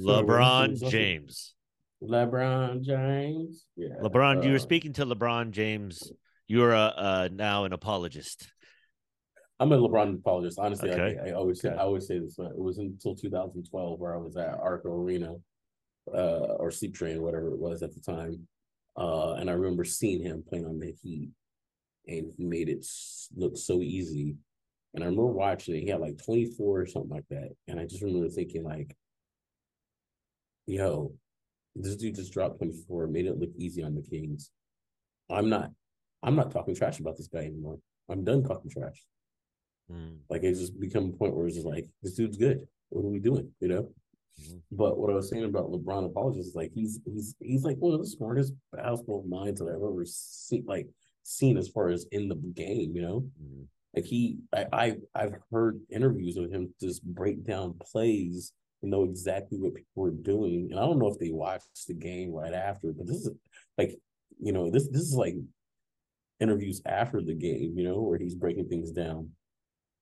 LeBron James. LeBron James. Yeah. LeBron, you were uh, speaking to LeBron James. You are uh, uh, now an apologist. I'm a LeBron apologist. Honestly, Okay. I, I always say Okay. I always say this. Uh, it was until 2012 where I was at Arco Arena, uh, or Sleep Train, whatever it was at the time. Uh, and I remember seeing him playing on the Heat, and he made it look so easy. And I remember watching it. He had like 24 or something like that, and I just remember thinking like, "Yo, this dude just dropped 24, made it look easy on the Kings." I'm not, I'm not talking trash about this guy anymore. I'm done talking trash. Mm, Like it's just become a point where it's just like this dude's good. What are we doing? You know. Mhm. But what I was saying about LeBron apologists is like he's he's he's like one of the smartest basketball minds that I've ever seen. Like seen as far as in the game. You know, mm. like he I, I I've heard interviews of him just break down plays know exactly what people are doing. And I don't know if they watched the game right after, but this is like you know this this is like interviews after the game. You know, where he's breaking things down.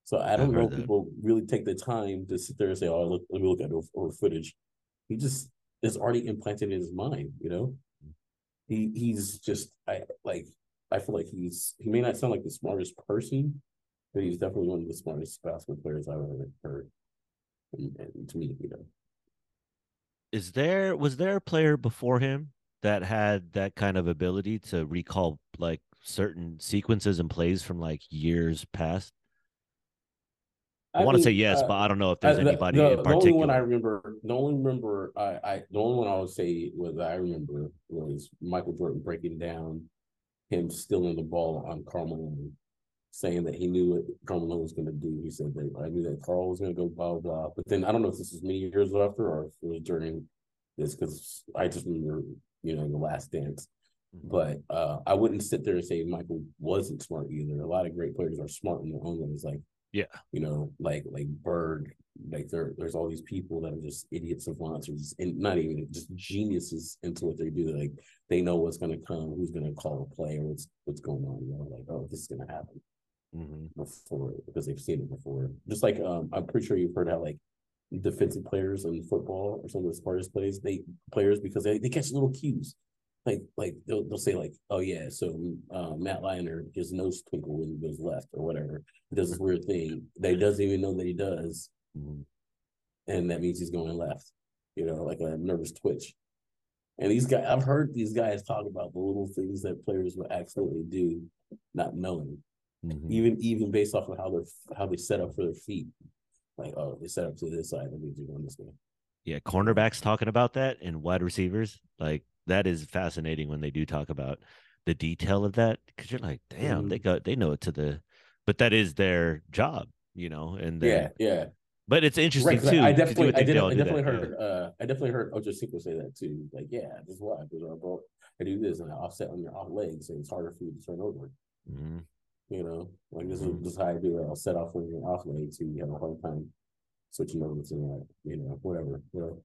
So I don't know if people really take the time to sit there and say, "Oh, look, let me look at our footage." He just is already implanted in his mind, you know. He he's just I like I feel like he's he may not sound like the smartest person, but he's definitely one of the smartest basketball players I've ever heard. And, and to me, you know, Is there was there a player before him that had that kind of ability to recall like certain sequences and plays from like years past? I, want to say yes, uh, but I don't know if there's the, anybody the, in the only one I remember, the only remember I, I the only one I would say was I remember was Michael Jordan breaking down him stealing the ball on Karl Malone, saying that he knew what Karl Malone was going to do. He said that I knew that Karl was going to go blah blah. blah. But then I don't know if this was many years after or if it was during this because I just remember you know in the Last Dance. Mhm. But uh, I wouldn't sit there and say Michael wasn't smart either. A lot of great players are smart in their own ways. Like Yeah. you know, like like Bird, like there there's all these people that are just idiots savants or just and not even just geniuses into what they do. Like they know what's gonna come, who's gonna call a play, or what's what's going on. You know, like oh, this is gonna happen Mhm. before because they've seen it before. Just like um, I'm pretty sure you've heard how like defensive players in football or some of the smartest players they players because they, they catch little cues. Like like they'll they'll say like oh yeah so uh, Matt Liner his nose twinkle when he goes left or whatever he does this weird thing that he doesn't even know that he does Mhm. and that means he's going left you know like a nervous twitch and these guys I've heard these guys talk about the little things that players will accidentally do not knowing Mhm. even even based off of how they're how they set up for their feet. Like, oh, they set up to this side, that means you're this way. Yeah, cornerbacks talking about that and wide receivers like that is fascinating when they do talk about the detail of that because you're like, damn, they got they know it to the, but that is their job, you know. And Yeah, yeah. but it's interesting Right. too. I definitely, I did, I definitely that, yeah. heard, uh, I definitely heard Ocho Cinco say that too. Like, yeah, this is why because I I do this and I offset on your off legs, and it's harder for you to turn over. Mhm. You know, like this is this is how I do it. I'll set off when you're off leg, so you have a hard time switching over to like, you know, whatever. whatever.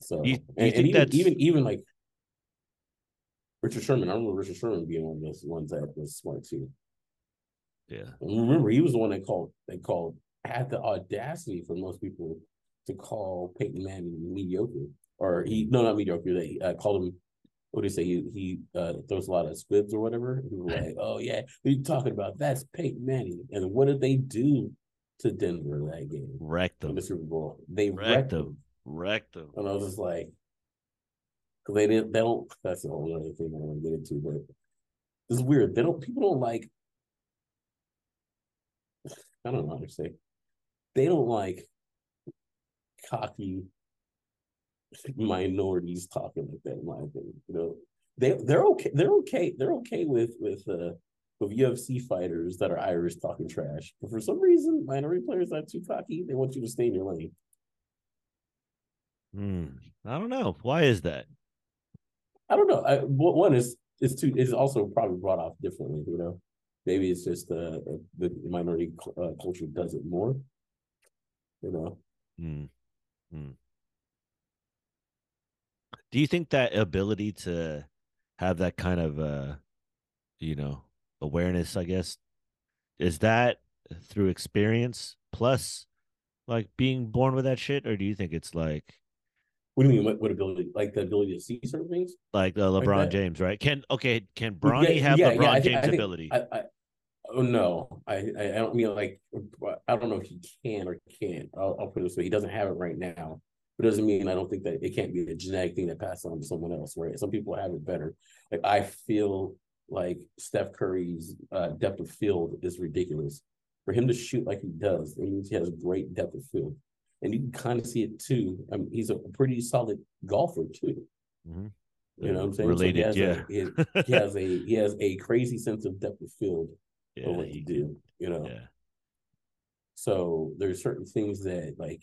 So, you- you and, and even, even, even like Richard Sherman, I remember Richard Sherman being one of those ones that was smart too. Yeah. And remember, he was the one that called they called had the audacity for most people to call Peyton Manning mediocre, or he no not mediocre. They uh, called him. What do you say? He he uh, throws a lot of squibs or whatever. People were like, "Oh yeah, what are you talking about? That's Peyton Manning." And what did they do to Denver that game Wrecked in them. the Super Bowl? They Wrecked wrecked them. them. Wrecked them. And I was just like, because they didn't. They don't. That's the whole other thing I want to get into, but it's weird. They don't. People don't like. I don't know how to say. They don't like cocky minorities talking like that. In my opinion, you know, they they're okay. They're okay. They're okay with with uh with UFC fighters that are Irish talking trash. But for some reason, minority players are too cocky. They want you to stay in your lane. Hmm. I don't know. Why is that? I don't know. I, one is is too is also probably brought off differently. You know, maybe it's just uh, the minority uh, culture does it more. You know, Hmm. Hmm. Do you think that ability to have that kind of uh you know awareness, I guess, is that through experience plus like being born with that shit, or do you think it's like What do you mean? What, what ability? Like the ability to see certain things? Like uh, LeBron that? James, right? Can okay? Can Bronny Yeah, have yeah, LeBron yeah, think- James think- ability? I, I, oh no, I, I I don't mean like I don't know if he can or can't. I'll, I'll put it this way: he doesn't have it right now, but it doesn't mean I don't think that it can't be a genetic thing that passes on to someone else. Right? Some people have it better. Like I feel like Steph Curry's uh, depth of field is ridiculous. For him to shoot like he does, it means he has great depth of field, and you can kind of see it too. I mean, he's a pretty solid golfer too. Mhm. You know what I'm saying? So Related, he has yeah. A, he, he has a he has a crazy sense of depth of field yeah, for what he he do. You know, Yeah. so there's certain things that like,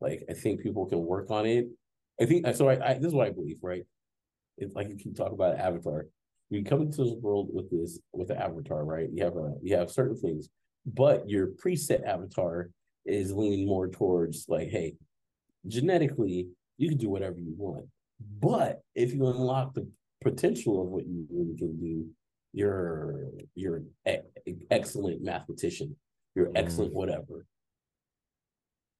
like I think people can work on it. I think so. I, I this is what I believe, right? It's like you can talk about Avatar. You come into this world with this with the Avatar, right? You have a you have certain things, but your preset Avatar is leaning more towards like, hey, genetically you can do whatever you want, but if you unlock the potential of what you really can do, you're you're an e- excellent mathematician. You're Mm. excellent whatever.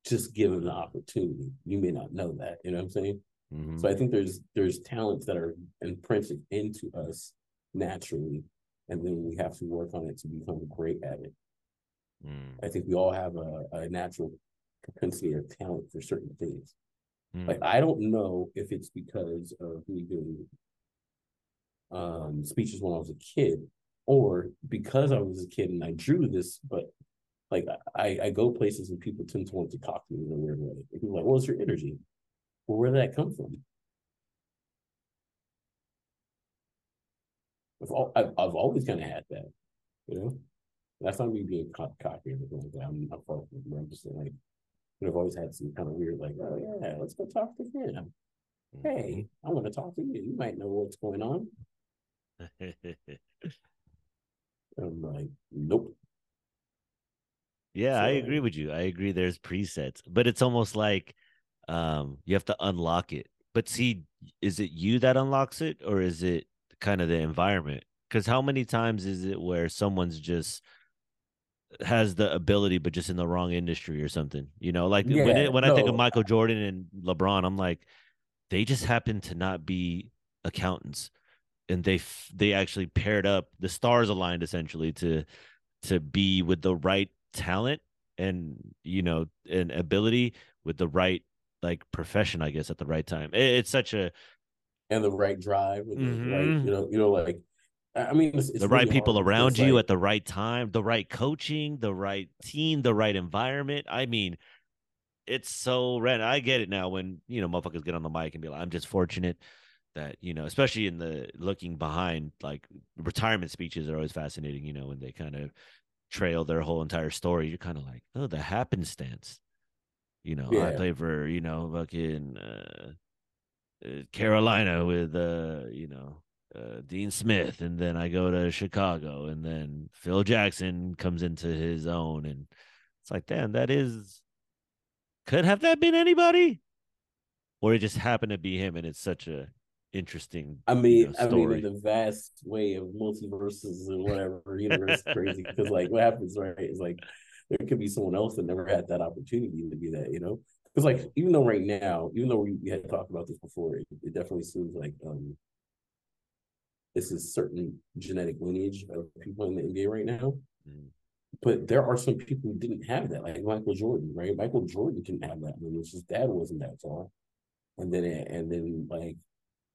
Just given the opportunity, you may not know that. You know what I'm saying? Mhm. So I think there's there's talents that are imprinted into us naturally, and then we have to work on it to become great at it. Mm. I think we all have a, a natural propensity or talent for certain things. Mm. Like I don't know if it's because of me doing um speeches when I was a kid, or because I was a kid and I drew this, but like I, I go places and people tend to want to talk to me in a weird way. And people are like, well, it's your energy. Well, where did that come from? I've, al- I've, I've always kind of had that, you know. That's not me being co- cocky or anything like that. I'm not far from it. I'm just saying, like, but I've always had some kind of weird, like, oh yeah, let's go talk to him. Hey, mm-hmm. I want to talk to you. You might know what's going on. I'm like, nope. Yeah, I agree with you. I agree. There's presets, but it's almost like um you have to unlock it. But see, is it you that unlocks it, or is it kind of the environment? Because how many times is it where someone's just has the ability, but just in the wrong industry or something? You know, like when it, when I think of. Michael Jordan and LeBron, I'm like, they just happen to not be accountants, and they they actually paired up. The stars aligned essentially to to be with the right talent and you know and ability with the right like profession, I guess, at the right time. It- it's such a And the right drive, and the right, you mm-hmm. know, you know, like, I mean, it's, it's the right really people hard around because, you like, at the right time, the right coaching, the right team, the right environment. I mean, it's so random. I get it now when you know motherfuckers get on the mic and be like, "I'm just fortunate that you know," especially in the looking behind, like retirement speeches are always fascinating. You know, when they kind of trail their whole entire story, you're kind of like, "Oh, the happenstance." You know, I Yeah. play for you know fucking uh, uh, Carolina with uh you know uh, Dean Smith, and then I go to Chicago, and then Phil Jackson comes into his own, and it's like, damn, that is could have that been anybody, or it just happened to be him, and it's such a interesting. I you mean, know, I mean, in the vast way of multiverses and whatever universe, crazy. Because like, what happens, right? Is like there could be someone else that never had that opportunity to be that, you know. Because like, even though right now, even though we, we had talked about this before, it, it definitely seems like um this is certain genetic lineage of people in the NBA right now. Mm. But there are some people who didn't have that, like Michael Jordan, right? Michael Jordan didn't have that lineage. His dad wasn't that tall, and then and then like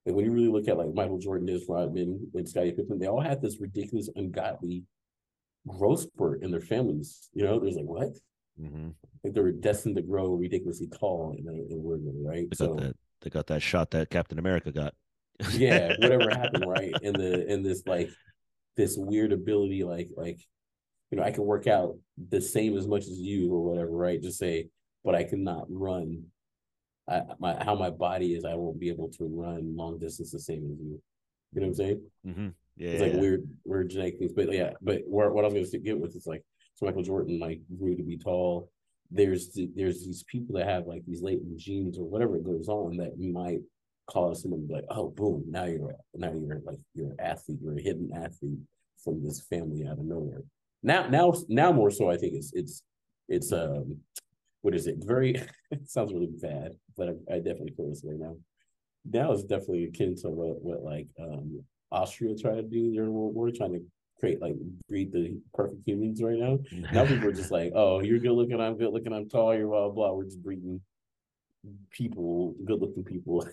and when you really look at like Michael Jordan, Dennis Rodman, and Scottie Pippen, they all had this ridiculous, ungodly growth spurt in their families. You know, there's like what? Mhm. Like they were destined to grow ridiculously tall in, in Oregon, right? They got So that. They got that shot that Captain America got. yeah, whatever happened, right? And the and this like this weird ability, like like you know, I can work out the same as much as you or whatever, right? Just say, but I cannot run. I, my how my body is, I won't be able to run long distance the same as you. You know what I'm saying? hmm Yeah, It's like yeah. weird, weird genetic things. But yeah, but where, what I was going to get with is like, so Michael Jordan like grew to be tall. There's the, there's these people that have like these latent genes or whatever it goes on that might cause someone to be like, oh, boom, now you're now you're like you're an athlete, you're a hidden athlete from this family out of nowhere. Now, now, now more so, I think it's it's it's um what is it? Very it sounds really bad, but I, I definitely feel this way now. Now it's definitely akin to what what like um Austria tried to do during World War, trying to create like breed the perfect humans right now. Now people are just like, oh, you're good looking, I'm good looking, I'm tall, you're blah blah. We're just breeding people, good looking people.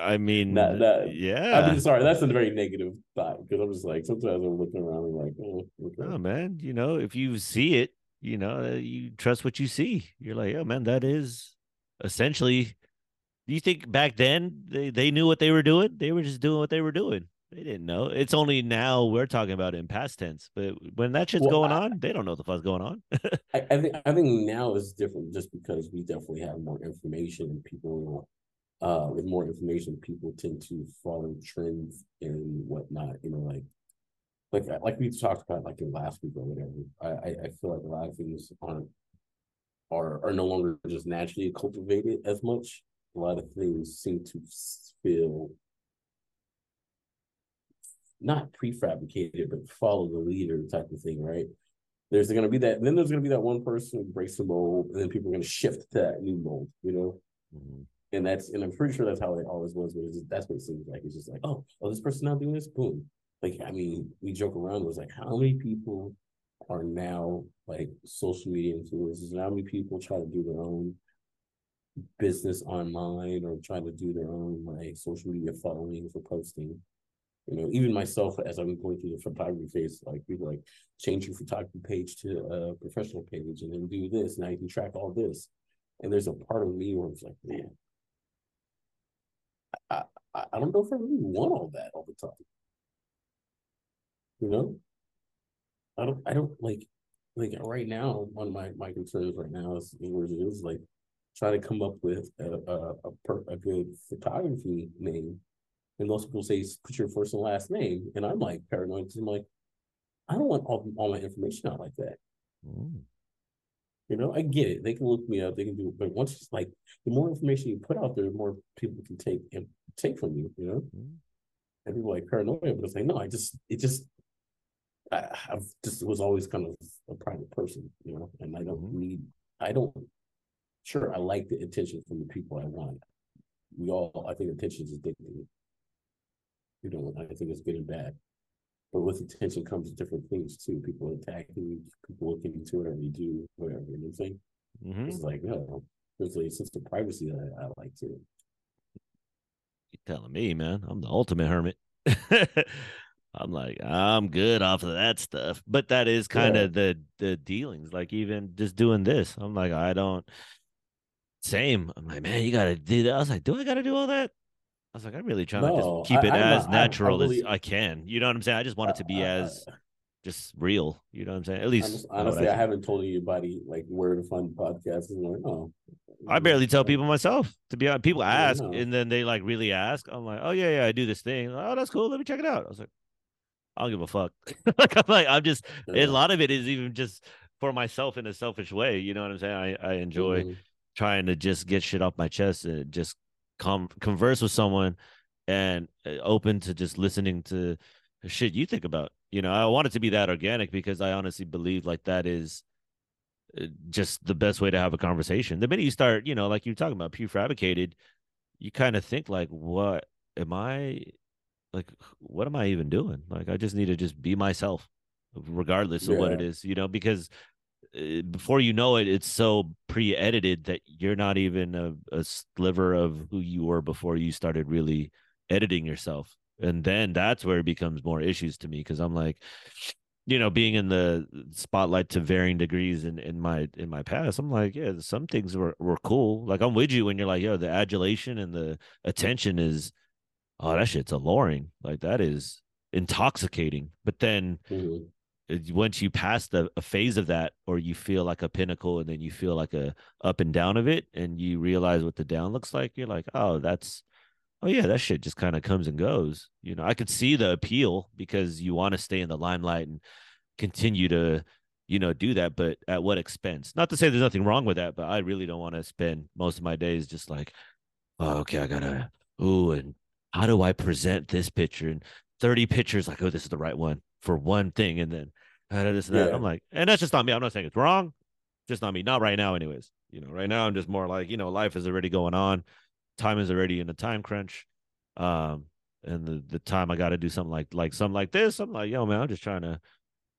I mean, Not- not- yeah. I mean, sorry, that's a very negative thought because I'm just like sometimes I'm looking around and like, oh, okay. Oh man, you know, if you see it, you know, uh, you trust what you see. You're like, oh man, that is essentially. Do you think back then they, they knew what they were doing? They were just doing what they were doing. They didn't know. It's only now we're talking about it in past tense. But when that shit's Well, going I- on, they don't know what the fuck's going on. I, I think I think now is different just because we definitely have more information and people uh with more information people tend to follow trends and whatnot, you know, like like like we talked about like in last week or whatever. I, I, feel like a lot of things aren't are are no longer just naturally cultivated as much. A lot of things seem to feel not prefabricated, but follow the leader type of thing, right? There's gonna be that, then there's gonna be that one person who breaks the mold, and then people are gonna shift to that new mold, you know? Mhm. And that's, and I'm pretty sure that's how it always was, but it's just, that's what it seems like. It's just like, oh, oh, this person now doing this, boom. Like, I mean, we joke around, it was like, how many people are now like social media influencers, and how many people try to do their own business online or try to do their own like social media following for posting. You know, even myself, as I'm going through the photography phase, like people like change your photography page to a professional page and then do this. Now you can track all this. And there's a part of me where it's like, man, I, I, I don't know if I really want all that all the time. You know? I don't I don't like like right now, one of my, my concerns right now is is is like trying to come up with a a a, per, a good photography name. And most people say put your first and last name. And I'm like paranoid because I'm like, I don't want all, all my information out like that. Mm. You know, I get it. They can look me up, they can do it, but once it's like the more information you put out there, the more people can take and take from you, you know? Mm. And people like paranoia, but it's like, no, I just it just I, I've just was always kind of a private person, you know, and I don't Mhm. need I don't sure I like the attention from the people I want. We all I think attention is addictive. You know, I think it's good and bad. But with attention comes different things too. People attacking you, people looking into whatever you do, whatever, you know what I'm saying? Mhm. It's like, no, there's a sense of privacy that I, I like too. You telling me, man? I'm the ultimate hermit. I'm like, I'm good off of that stuff. But that is kind Yeah. of the the dealings. Like even just doing this, I'm like, I don't. Same. I'm like, man, you gotta do that. I was like, do I gotta do all that? I was like, I'm really trying to just keep it I'm as not- I- I natural really- as I can. You know what I'm saying? I just want it to be Uh, as just real. You know what I'm saying? At least would honestly, I, haven't told anybody like where to find podcasts. And like, oh, I barely tell people myself. To be honest, people ask, and then they like really ask. I'm like, oh yeah, yeah, I do this thing. Oh, that's cool. Let me check it out. I was like, I don't give a fuck. like I'm like, I'm just. Yeah. A lot of it is even just for myself in a selfish way. You know what I'm saying? I I enjoy Mhm. trying to just get shit off my chest and just come converse with someone and uh, open to just listening to shit you think about. You know, I want it to be that organic because I honestly believe like that is uh, just the best way to have a conversation. The minute you start, you know, like you're talking about prefabricated, you kind of think like, what am I like what am I even doing? Like I just need to just be myself regardless of what it is you know, because uh, before you know it, it's so pre-edited that you're not even a, a sliver of who you were before you started really editing yourself. And then that's where it becomes more issues to me because I'm like, you know, being in the spotlight to varying degrees in, in my in my past, I'm like, yeah, some things were, were cool. Like I'm with you when you're like, yo, the adulation and the attention is oh, that shit's alluring. Like that is intoxicating. But then Mhm. once you pass the a phase of that or you feel like a pinnacle and then you feel like a up and down of it and you realize what the down looks like you're like oh that's oh yeah that shit just kind of comes and goes you know i could see the appeal because you want to stay in the limelight and continue to you know do that but at what expense not to say there's nothing wrong with that but i really don't want to spend most of my days just like oh, okay i gotta ooh and how do i present this picture and 30 pictures like oh this is the right one for one thing and then uh, this and that. Yeah. I'm like, and that's just not me. I'm not saying it's wrong. Just not me. Not right now, anyways. You know, right now I'm just more like, you know, life is already going on. Time is already in a time crunch. Um, and the the time I got to do something like like something like this, I'm like, yo, man, I'm just trying to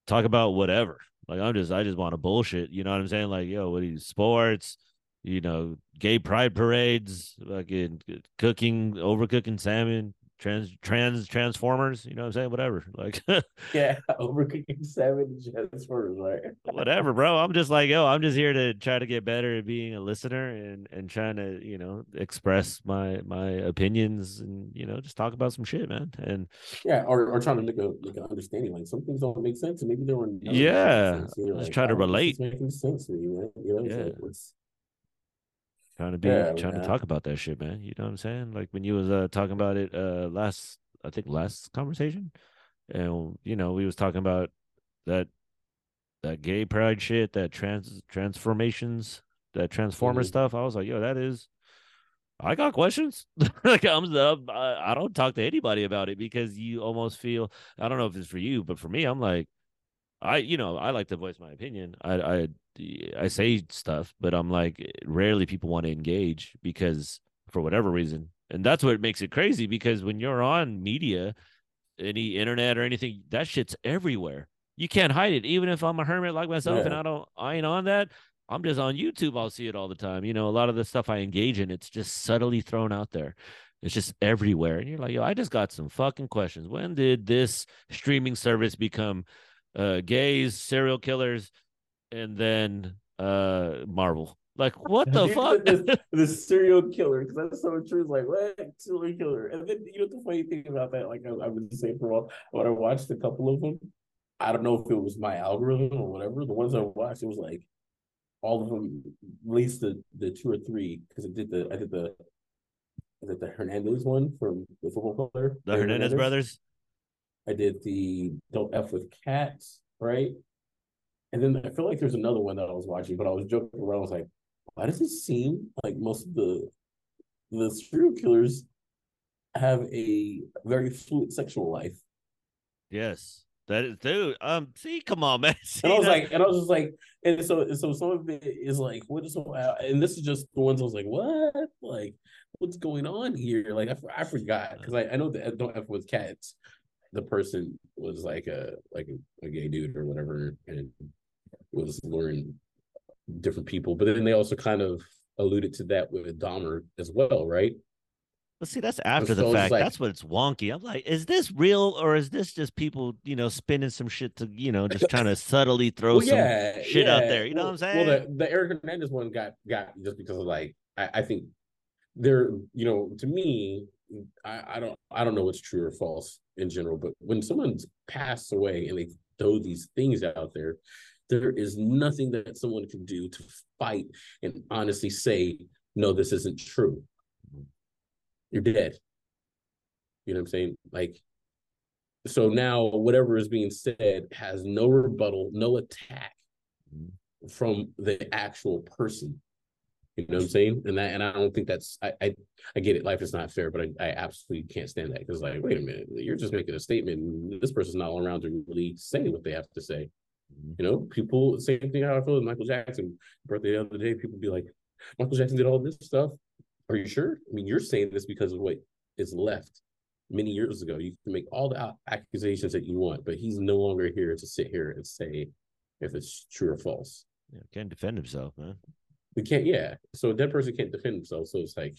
talk about whatever. Like I'm just I just want to bullshit. You know what I'm saying? Like, yo, what are you sports? You know, gay pride parades, fucking cooking, overcooking salmon, trans trans transformers you know what i'm saying? Whatever like yeah overcooking seven transformers right? Whatever bro. I'm just like yo i'm just here to try to get better at being a listener and and trying to you know express my my opinions and you know just talk about some shit man. And yeah or, or trying to make a like an understanding like some things don't make sense and maybe there were yeah just like, try to relate. making sense to you man? You know yeah. Like, trying to be yeah, trying to talk about that shit, man. You know what I'm saying? Like when you was uh, talking about it uh last I think last conversation. And you know, we was talking about that that gay pride shit, that trans transformations, that transformer mm-hmm. stuff. I was like, yo, that is I got questions. like I'm, I'm I don't talk to anybody about it because you almost feel I don't know if it's for you, but for me, I'm like I you know I like to voice my opinion. I I I say stuff, but I'm like rarely people want to engage because for whatever reason, and that's what makes it crazy. Because when you're on media, any internet or anything, that shit's everywhere. You can't hide it. Even if I'm a hermit like myself yeah. and I don't, I ain't on that. I'm just on YouTube. I'll see it all the time. You know, a lot of the stuff I engage in, it's just subtly thrown out there. It's just everywhere. And you're like, yo, I just got some fucking questions. When did this streaming service become uh, gays, serial killers, and then uh, Marvel. Like what the fuck? this, this, serial killer, because that's so true. It's like what serial killer? And then you know the funny thing about that, like I, I've been saying for a while, when I watched a couple of them, I don't know if it was my algorithm or whatever. The ones I watched, it was like all of them, at least the the two or three, because I did the I did the is it the Hernandez one from the football player? The Hernandez, Hernandez brothers. I did the Don't F with Cats, right? And then I feel like there's another one that I was watching, but I was joking around. I was like, why does it seem like most of the the serial killers have a very fluid sexual life? Yes. That is, dude. Um, see, come on, man. See, and I was like, and I was just like, and so, and so some of it is like, what is, and this is just the ones I was like, what, like, what's going on here? Like, I, I forgot because I, I know that don't F with cats, the person was like a like a, a gay dude or whatever, and was luring different people. But then they also kind of alluded to that with Dahmer as well, right? But see, that's after so the fact. Like, that's what it's wonky. I'm like, is this real or is this just people, you know, spinning some shit to, you know, just trying to subtly throw well, yeah, some shit yeah. out there? You know well, what I'm saying? Well, the, the Eric Hernandez one got got just because of like I, I think there, you know, to me, I, I don't I don't know what's true or false in general, but when someone's passed away and they throw these things out there, there is nothing that someone can do to fight and honestly say, no, this isn't true. You're dead. You know what I'm saying? Like, so now whatever is being said has no rebuttal, no attack mm-hmm. from the actual person. You know what I'm saying? And that, and I don't think that's I I, I get it. Life is not fair, but I, I absolutely can't stand that because like, wait a minute, you're just making a statement. This person's not around to really say what they have to say. Mm-hmm. You know, people same thing how I feel with Michael Jackson. Birthday the other day, people be like, Michael Jackson did all this stuff. Are you sure? I mean, you're saying this because of what is left many years ago. You can make all the accusations that you want, but he's no longer here to sit here and say if it's true or false. Yeah, can't defend himself, man we can't yeah. So a dead person can't defend themselves so it's like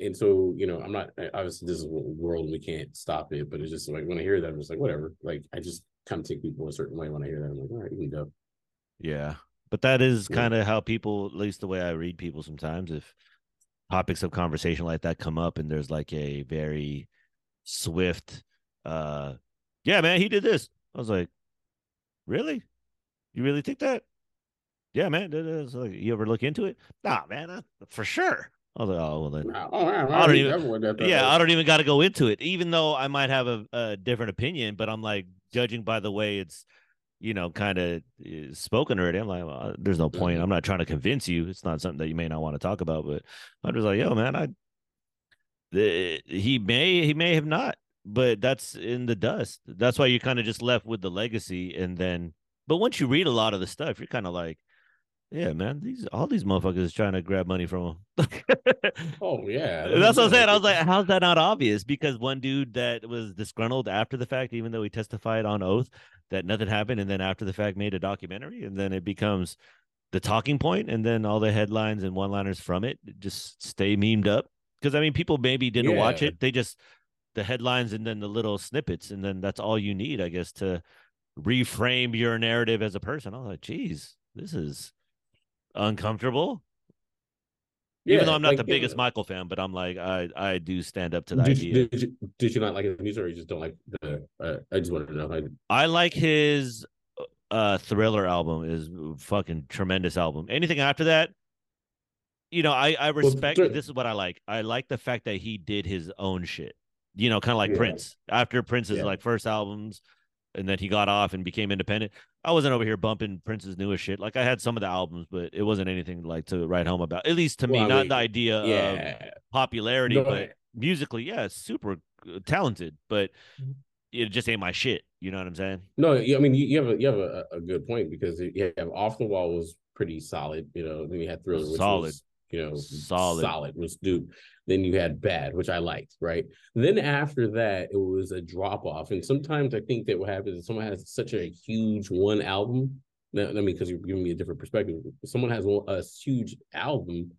and so you know i'm not obviously this is a world and we can't stop it but it's just like when i hear that i'm just like whatever. Like i just kind of take people a certain way when i hear that i'm like all right you can go. Yeah. But that is yeah. kind of how people at least the way i read people sometimes if topics of conversation like that come up and there's like a very swift uh yeah man he did this. I was like really? You really think that yeah, man. Like, you ever look into it? Nah, man, uh, for sure. I was like, oh well, then oh, I don't even. Yeah, I don't even got to go into it, even though I might have a, a, different opinion. But I'm like judging by the way it's, you know, kind of uh, spoken already. I'm like, well, there's no point. Mm-hmm. I'm not trying to convince you. It's not something that you may not want to talk about. But I'm just like, yo, man, I. The, he may he may have not, but that's in the dust. That's why you're kind of just left with the legacy, and then. But once you read a lot of the stuff, you're kind of like, Yeah, man. These all these motherfuckers is trying to grab money from him. Oh yeah, That's what I'm saying. I was like, how's that not obvious? Because one dude that was disgruntled after the fact, even though he testified on oath that nothing happened, and then after the fact made a documentary, and then it becomes the talking point, and then all the headlines and one liners from it just stay memed up. Because I mean, people maybe didn't watch it. They just the headlines and then the little snippets, and then that's all you need, I guess, to reframe your narrative as a person. I was like, geez, this is uncomfortable. Even though I'm not like, the know, biggest Michael fan, but I'm like, I I do stand up to the Did idea. did, you, did you not like his music, or you just don't like the? Uh, I just wanted to know. I, I like his uh thriller album is fucking tremendous album. Anything after that, you know, I I respect Thr- this is what I like. I like the fact that he did his own shit. You know, kind of like Yeah. Prince. After Prince's Yeah. like first albums and then he got off and became independent. I wasn't over here bumping Prince's newest shit. Like I had some of the albums, but it wasn't anything like to write home about. At least to me, I not mean, the idea of popularity, No, but musically, yeah, super uh, talented, but Mm-hmm. it just ain't my shit. You know what I'm saying? no. I mean, you, you have a you have a, a good point because you have off the wall was pretty solid. You know, then you had thriller, which Solid. was you know Solid. solid was dude. Then you had bad, which I liked, right? Then after that, it was a drop off, and sometimes I think that what happens is someone has such a huge one album. Now, I mean, because you're giving me a different perspective. Someone has a huge album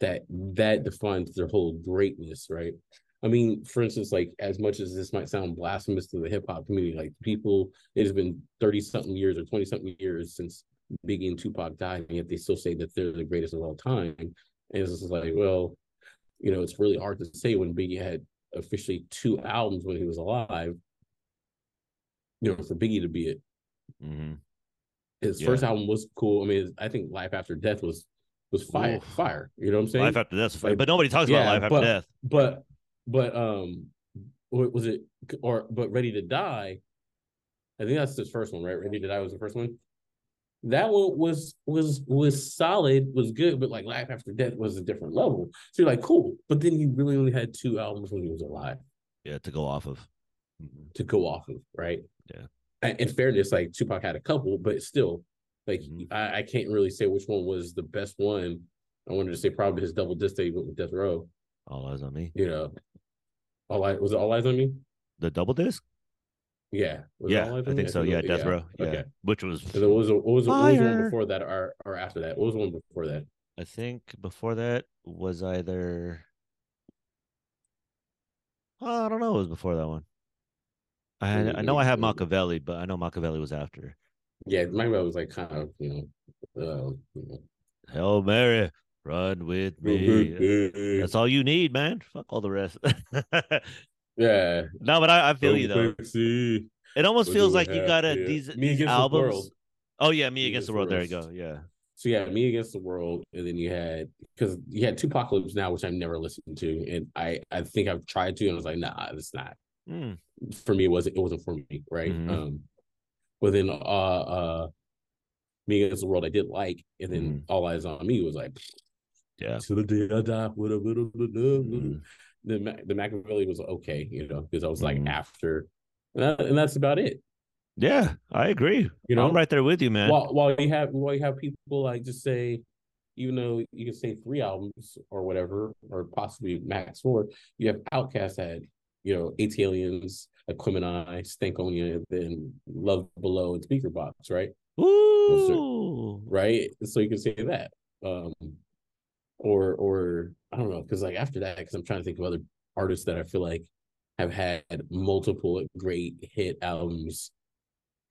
that that defines their whole greatness, right? I mean, for instance, like as much as this might sound blasphemous to the hip hop community, like people, it has been 30 something years or 20 something years since Biggie and Tupac died, and yet they still say that they're the greatest of all time. And it's like, well, you know, it's really hard to say when Biggie had officially two albums when he was alive. You know, for Biggie to be it. hmm His Yeah. first album was cool. I mean, I think Life After Death was was fire, Oof. fire. You know what I'm saying? Life after death, Like, but nobody talks yeah, about life after but- death. but but um was it or but ready to die i think that's his first one right ready to die was the first one that one was was was solid was good but like life after death was a different level so you're like cool but then he really only had two albums when he was alive Yeah, to go off of. Mhm. to go off of right Yeah. And in fairness like tupac had a couple but still like Mhm. I, I can't really say which one was the best one i wanted to say probably his double disc that he went with death row All eyes on me. you know all I was it all eyes on me The double disc? Yeah. Was yeah, I think Me? so. Yeah, Death Row. Yeah, Okay. which was And what was what was, what was one before that or or after that? What was the one before that? I think before that was either oh, I don't know. It was before that one. I I know I have Machiavelli, but I know Machiavelli was after. Yeah, Machiavelli was like kind of you know, uh, you know. Hail Mary, run with me. That's all you need, man. Fuck all the rest. Yeah. no, but I, I feel you though. See. It almost What feels like you gotta here? these, Me these Against the. World. Oh yeah, me Me against the Against world. the There you go. Yeah. So yeah, Me Against the World, and then you had because you had 2Pacalypse Now, which I've never listened to, and I I think I've tried to, and I was like, nah, it's not Mm. for me. It wasn't it wasn't for me, right? Mhm. Um, but then uh uh, Me Against the World, I did like, and then Mhm. All Eyes on Me was like, Yeah. to the day I die, with a little bit of Mhm. The the Machiavelli was okay, you know, because I was like Mhm. after, and, that- and that's about it. Yeah, I agree. You know, I'm right there with you, man. while while you have while you have people like just say, even though you can say three albums or whatever, or possibly max four, you have OutKast had, you know, ATLiens, Aquemini, Stankonia, and then Love Below and Speakerboxxx, right? Ooh. Right. So you can say that. Um or or I don't know, because like after that, because I'm trying to think of other artists that I feel like have had multiple great hit albums.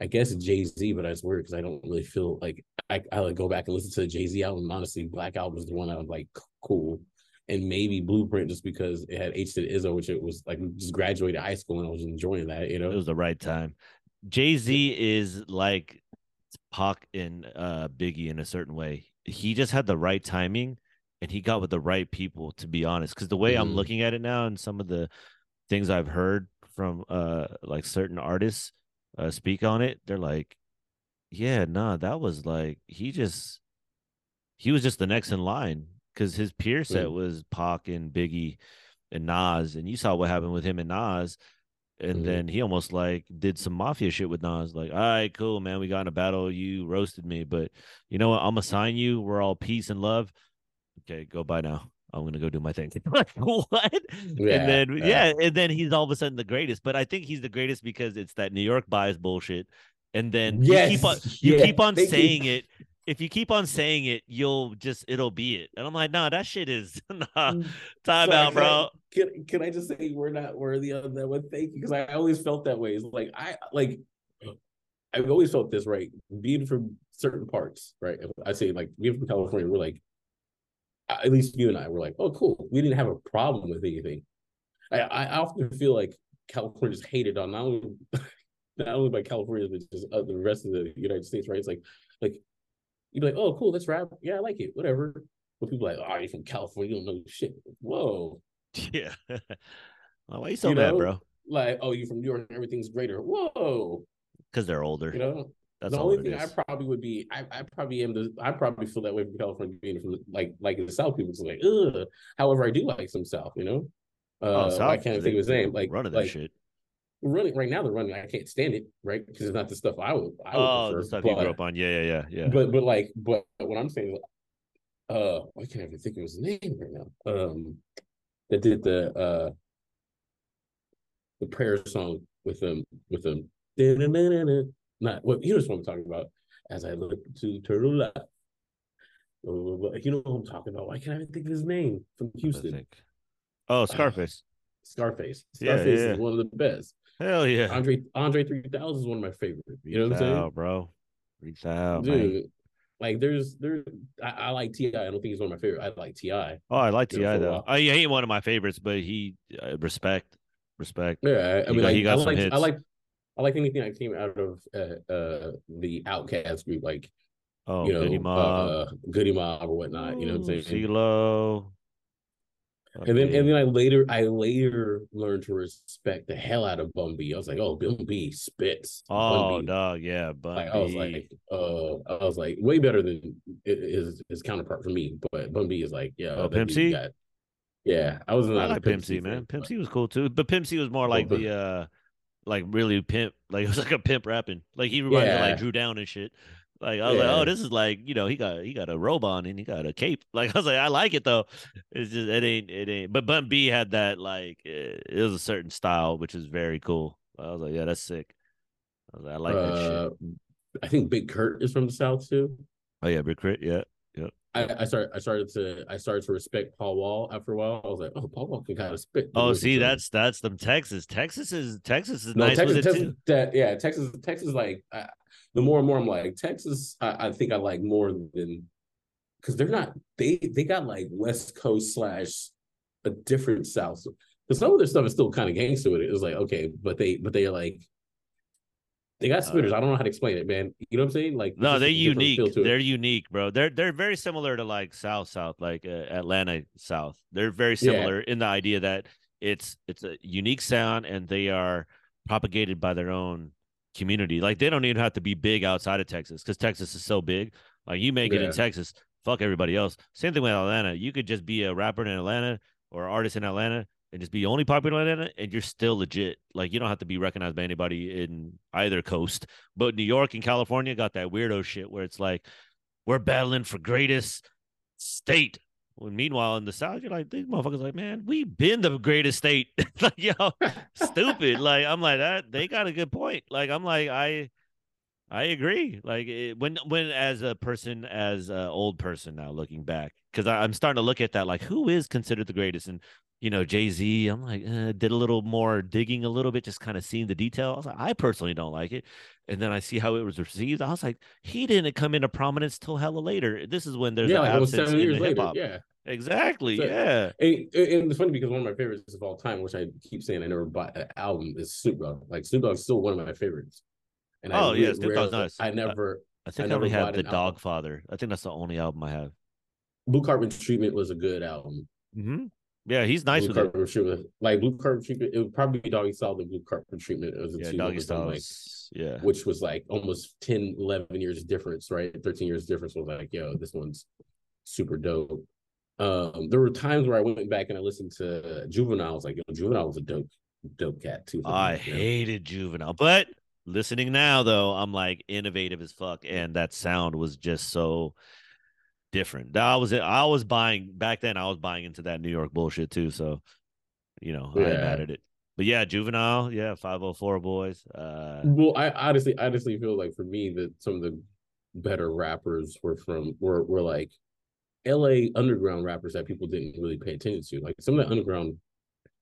I guess Jay Z, but that's weird because I don't really feel like I, I like go back and listen to the Jay Z album. Honestly, Black Album was the one I was like cool, and maybe Blueprint just because it had H to the Izzo, which it was like just graduated high school and I was enjoying that. You know, It was the right time. Jay Z is like Pac and uh, Biggie in a certain way. He just had the right timing, and he got with the right people. To be honest, because the way I'm Mhm. looking at it now, and some of the things I've heard from uh like certain artists uh, speak on it, they're like, yeah, nah, that was like he just he was just the next in line because his peer set Mm. was Pac and Biggie and Nas, and you saw what happened with him and Nas and Mhm. then he almost like did some mafia shit with Nas. Like, all right, cool, man, we got in a battle. You roasted me, but you know what? I'm gonna sign you. We're all peace and love. Okay, go by now. I'm gonna go do my thing. like what? Yeah, and then yeah. yeah, and then he's all of a sudden the greatest. But I think he's the greatest because it's that New York bias bullshit. And then you keep on Yes, you yeah, keep on thank you. saying it. If you keep on saying it, you'll just it'll be it. And I'm like, nah, that shit is nah. Mm. Time Sorry, out, can I- bro. Can, can I just say we're not worthy of that one? Thank you, because I always felt that way. It's like I like I've always felt this right. Being from certain parts, right? I say like being from California, we're like at least you and I were like, oh cool. We didn't have a problem with anything. I, I often feel like California California's hated on not only not only by California but just uh, the rest of the United States, right? It's like like you'd be like, oh cool, let's rap. Yeah, I like it, whatever. But people are like, oh, you're from California, you don't know shit. Whoa. Yeah. Well, why are you so You mad, know? bro? like, oh, you from New York, everything's greater. Whoa, Because they're older. you know. That's the only thing I probably would be, I, I probably am the, I probably feel that way from California, being from like, like in the South, people just like, ugh. However, I do like some South, you know. Uh, oh, South, I can't think of his name. Like, running that shit. running right now, they're running. I can't stand it, right? Because it's not the stuff I would, I would Oh, prefer. the stuff you grew up on. Yeah, yeah, yeah, yeah. but, but like, but what I'm saying, is, uh, I can't even think of his name right now. Um, that did the uh, the prayer song with them, with them. Not what you know what I'm talking about. As I look to turtle left. You know what I'm talking about. Why can't I even think of his name from Houston? Oh, Scarface. Scarface. Scarface yeah. is one of the best. Hell yeah. Andre Andre 3000 is one of my favorite. You know what I'm saying? Out, bro. Reach out, man. Dude, like there's there I, I like Ti. I don't think he's one of my favorite. I like Ti. Oh, I like T.I. know, for a though. Oh, yeah, he ain't one of my favorites, but he uh, respect, respect. Yeah, I He mean, got- like, he got I some like I like I like anything that came out of uh, uh the OutKast group, like Oh, you know, Goodie Mob, uh, Goodie Mob or whatnot. You know what I'm saying? CeeLo. And then and then I later I later learned to respect the hell out of Bun B. I was like, oh, Bun B spits. Oh, B. dog, yeah, but Like I was like, uh, I was like way better than his his counterpart for me. But Bun B is like, yeah, Oh, Pimp C? got- yeah, I was I like Pimp C, man. Pimp C was cool too, but Pimp C was more like but- the uh, like really pimp, like it was like a pimp rapping. Like he reminded me of like Drew Down and shit. Like I was like, oh, this is like you know he got he got a robe on and he got a cape. Like I was like, I like it though. It's just it ain't it ain't. But Bun B had that like eh, it was a certain style which is very cool. I was like, yeah, that's sick. I was like, I like that Uh, shit. I think Big K.R.I.T. is from the South too. Oh yeah, Big K.R.I.T., yeah. I, I started I started to I started to respect Paul Wall after a while. I was like, oh, Paul Wall can kind of spit. Oh, see, that's that's them Texas. Texas is Texas is no nice Texas, Texas that yeah Texas Texas like I, the more and more I'm like Texas I, I think I like more than because they're not they they got like West Coast slash a different South. Because some of their stuff is still kind of gangster with it. It was like okay, but they but they're like they got spitters. I don't know how to explain it, man. You know what I'm saying? Like Uh, No, they're just a different feel unique. They're unique, bro. They're they're very similar to like South South, like uh, Atlanta South. They're very Yeah. similar in the idea that it's it's a unique sound and they are propagated by their own community. Like they don't even have to be big outside of Texas because Texas is so big. Like you make it in Texas, fuck everybody else. Same thing with Atlanta. You could just be a rapper in Atlanta or artist in Atlanta and just be only popular in Atlanta, and you're still legit. Like you don't have to be recognized by anybody in either coast. But New York and California got that weirdo shit where it's like we're battling for greatest state. When meanwhile in the South, you're like these motherfuckers like, man, we've been the greatest state. like yo, stupid. Like I'm like that. They got a good point. Like I'm like I. I agree. Like it, when when as a person as an old person now looking back, because I'm starting to look at that like who is considered the greatest, and you know Jay Z. I'm like eh, did a little more digging, a little bit, just kind of seeing the detail. I was like, I personally don't like it, and then I see how it was received. I was like, he didn't come into prominence till hella later. This is when there's yeah, like absence seven years later. hop. Yeah. Exactly. So- yeah. And, and it's funny because one of my favorites of all time, which I keep saying I never bought an album, is Snoop Dogg. Like Snoop Dogg's still one of my favorites. And Oh, yeah, Snoop Dogg's nice. I never I think I, never only have the. Doggfather. I think that's the only album I have. Blue Carpet Treatment was a good album. Mm-hmm. Yeah, he's nice Blue with it. Treatment, like Blue Carpet Treatment, it would probably be Doggy Style. The Blue Carpet Treatment was the Yeah, two Doggy I'm like, Yeah. which was like almost 10, 11 years difference, right? 13 years difference was like, yo, this one's super dope. Um, there were times where I went back and I listened to Juvenile. I was like, yo, Juvenile was a dope. dope cat too. I you know? hated Juvenile, but listening now though, I'm like innovative as fuck, and that sound was just so different. I was I was buying back then. I was buying into that New York bullshit too. So, you know, I Yeah. mad at it. But yeah, Juvenile, yeah, 504 boys. Uh, Well, I honestly, honestly feel like for me that some of the better rappers were from were were like L.A. underground rappers that people didn't really pay attention to. Like some of the underground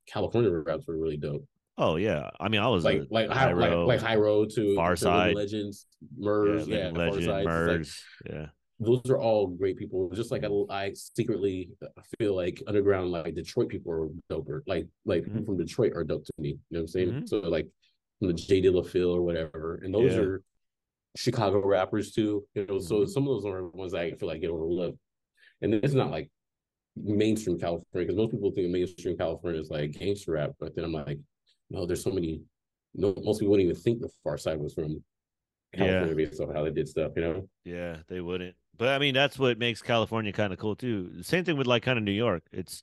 California raps were really dope. oh yeah, I mean, I was Like a like high, like like High Road to Pharcyde. Legends, yeah, Murs, yeah, Far Legend, Side, it's like- Murs, yeah. Those are all great people. Just like I, I secretly feel like underground, like Detroit people are doper. Like like people Mhm. from Detroit are dope to me. You know what I'm saying? Mhm. So like from the J Dilla Phil or whatever, and those Yeah. are Chicago rappers too. You know, so Mhm. some of those are ones I feel like get overlooked. And it's not like mainstream California because most people think mainstream California is like gangster rap, but then I'm like, no, there's so many. No, most people wouldn't even think the Pharcyde was from California based off how they did stuff. You know? Yeah, they wouldn't. But I mean, that's what makes California kind of cool too. Same thing with like kind of New York. It's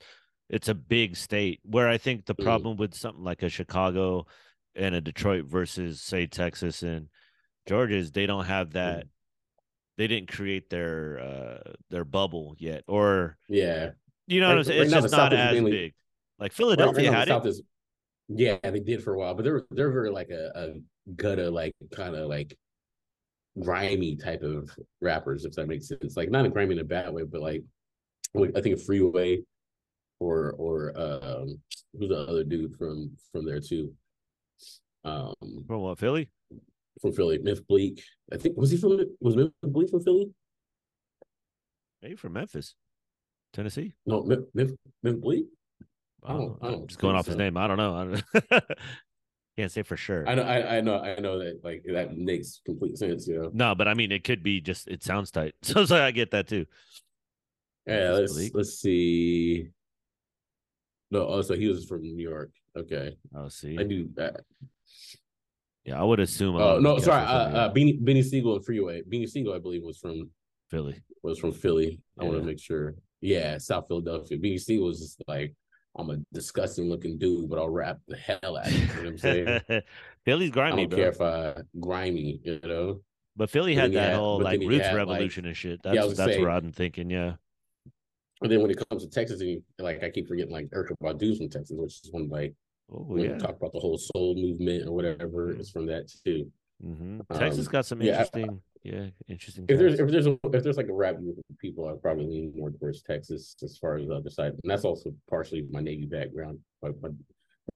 it's a big state where I think the problem with something like a Chicago and a Detroit versus say Texas and Georgia is they don't have that. They didn't create their uh their bubble yet, or Yeah. you know Right- I'm saying. right it's just not as mainly- big. Like Philadelphia right had it. Is, yeah, they did for a while, but they're they're very like a, a gutter, like kind of like grimy type of rappers, if that makes sense. Like not a grimy in a bad way, but like I think a freeway or or um who's the other dude from from there too? Um From what Philly? from Philly, Memphis Bleek. I think was he from was Memphis Bleek from Philly? Maybe from Memphis, Tennessee. No, Myth Myth, Memphis Bleek. I I don't, don't- I I'm don't just going off his name. I don't know. I don't Can't say for sure. I know I, I know I know that like that makes complete sense, you know. No, but I mean, it could be just it sounds tight. So, so I get that too. Yeah, let's let's see. No, oh, so he was from New York. Okay, I'll see. I knew that. Yeah, I would assume. Oh of no, sorry. guys are from New Uh, uh, Beanie Beanie Siegel and Freeway. Beanie Siegel, I believe, was from Philly. was from Philly. I want to make sure. Yeah, South Philadelphia. Beanie Siegel was just like, I'm a disgusting looking dude, but I'll rap the hell out of you. You know what I'm saying? Philly's I grimy, don't bro. care if I grimy, you know. But Philly had that had- whole like roots had, like- revolution and shit. Yeah, That's was that's saying- what I'm thinking. Yeah. And then when it comes to Texas, and you, like I keep forgetting, like Erykah Badu's from Texas, which is one like Oh yeah. we talk about the whole soul movement or whatever, Mhm. it's from that too. hmm Texas Um, got some yeah, interesting, yeah, interesting. If there's if there's a, if there's like a rap group of people, I'd probably lean more towards Texas as far as the other side, and that's also partially my Navy background. Like my,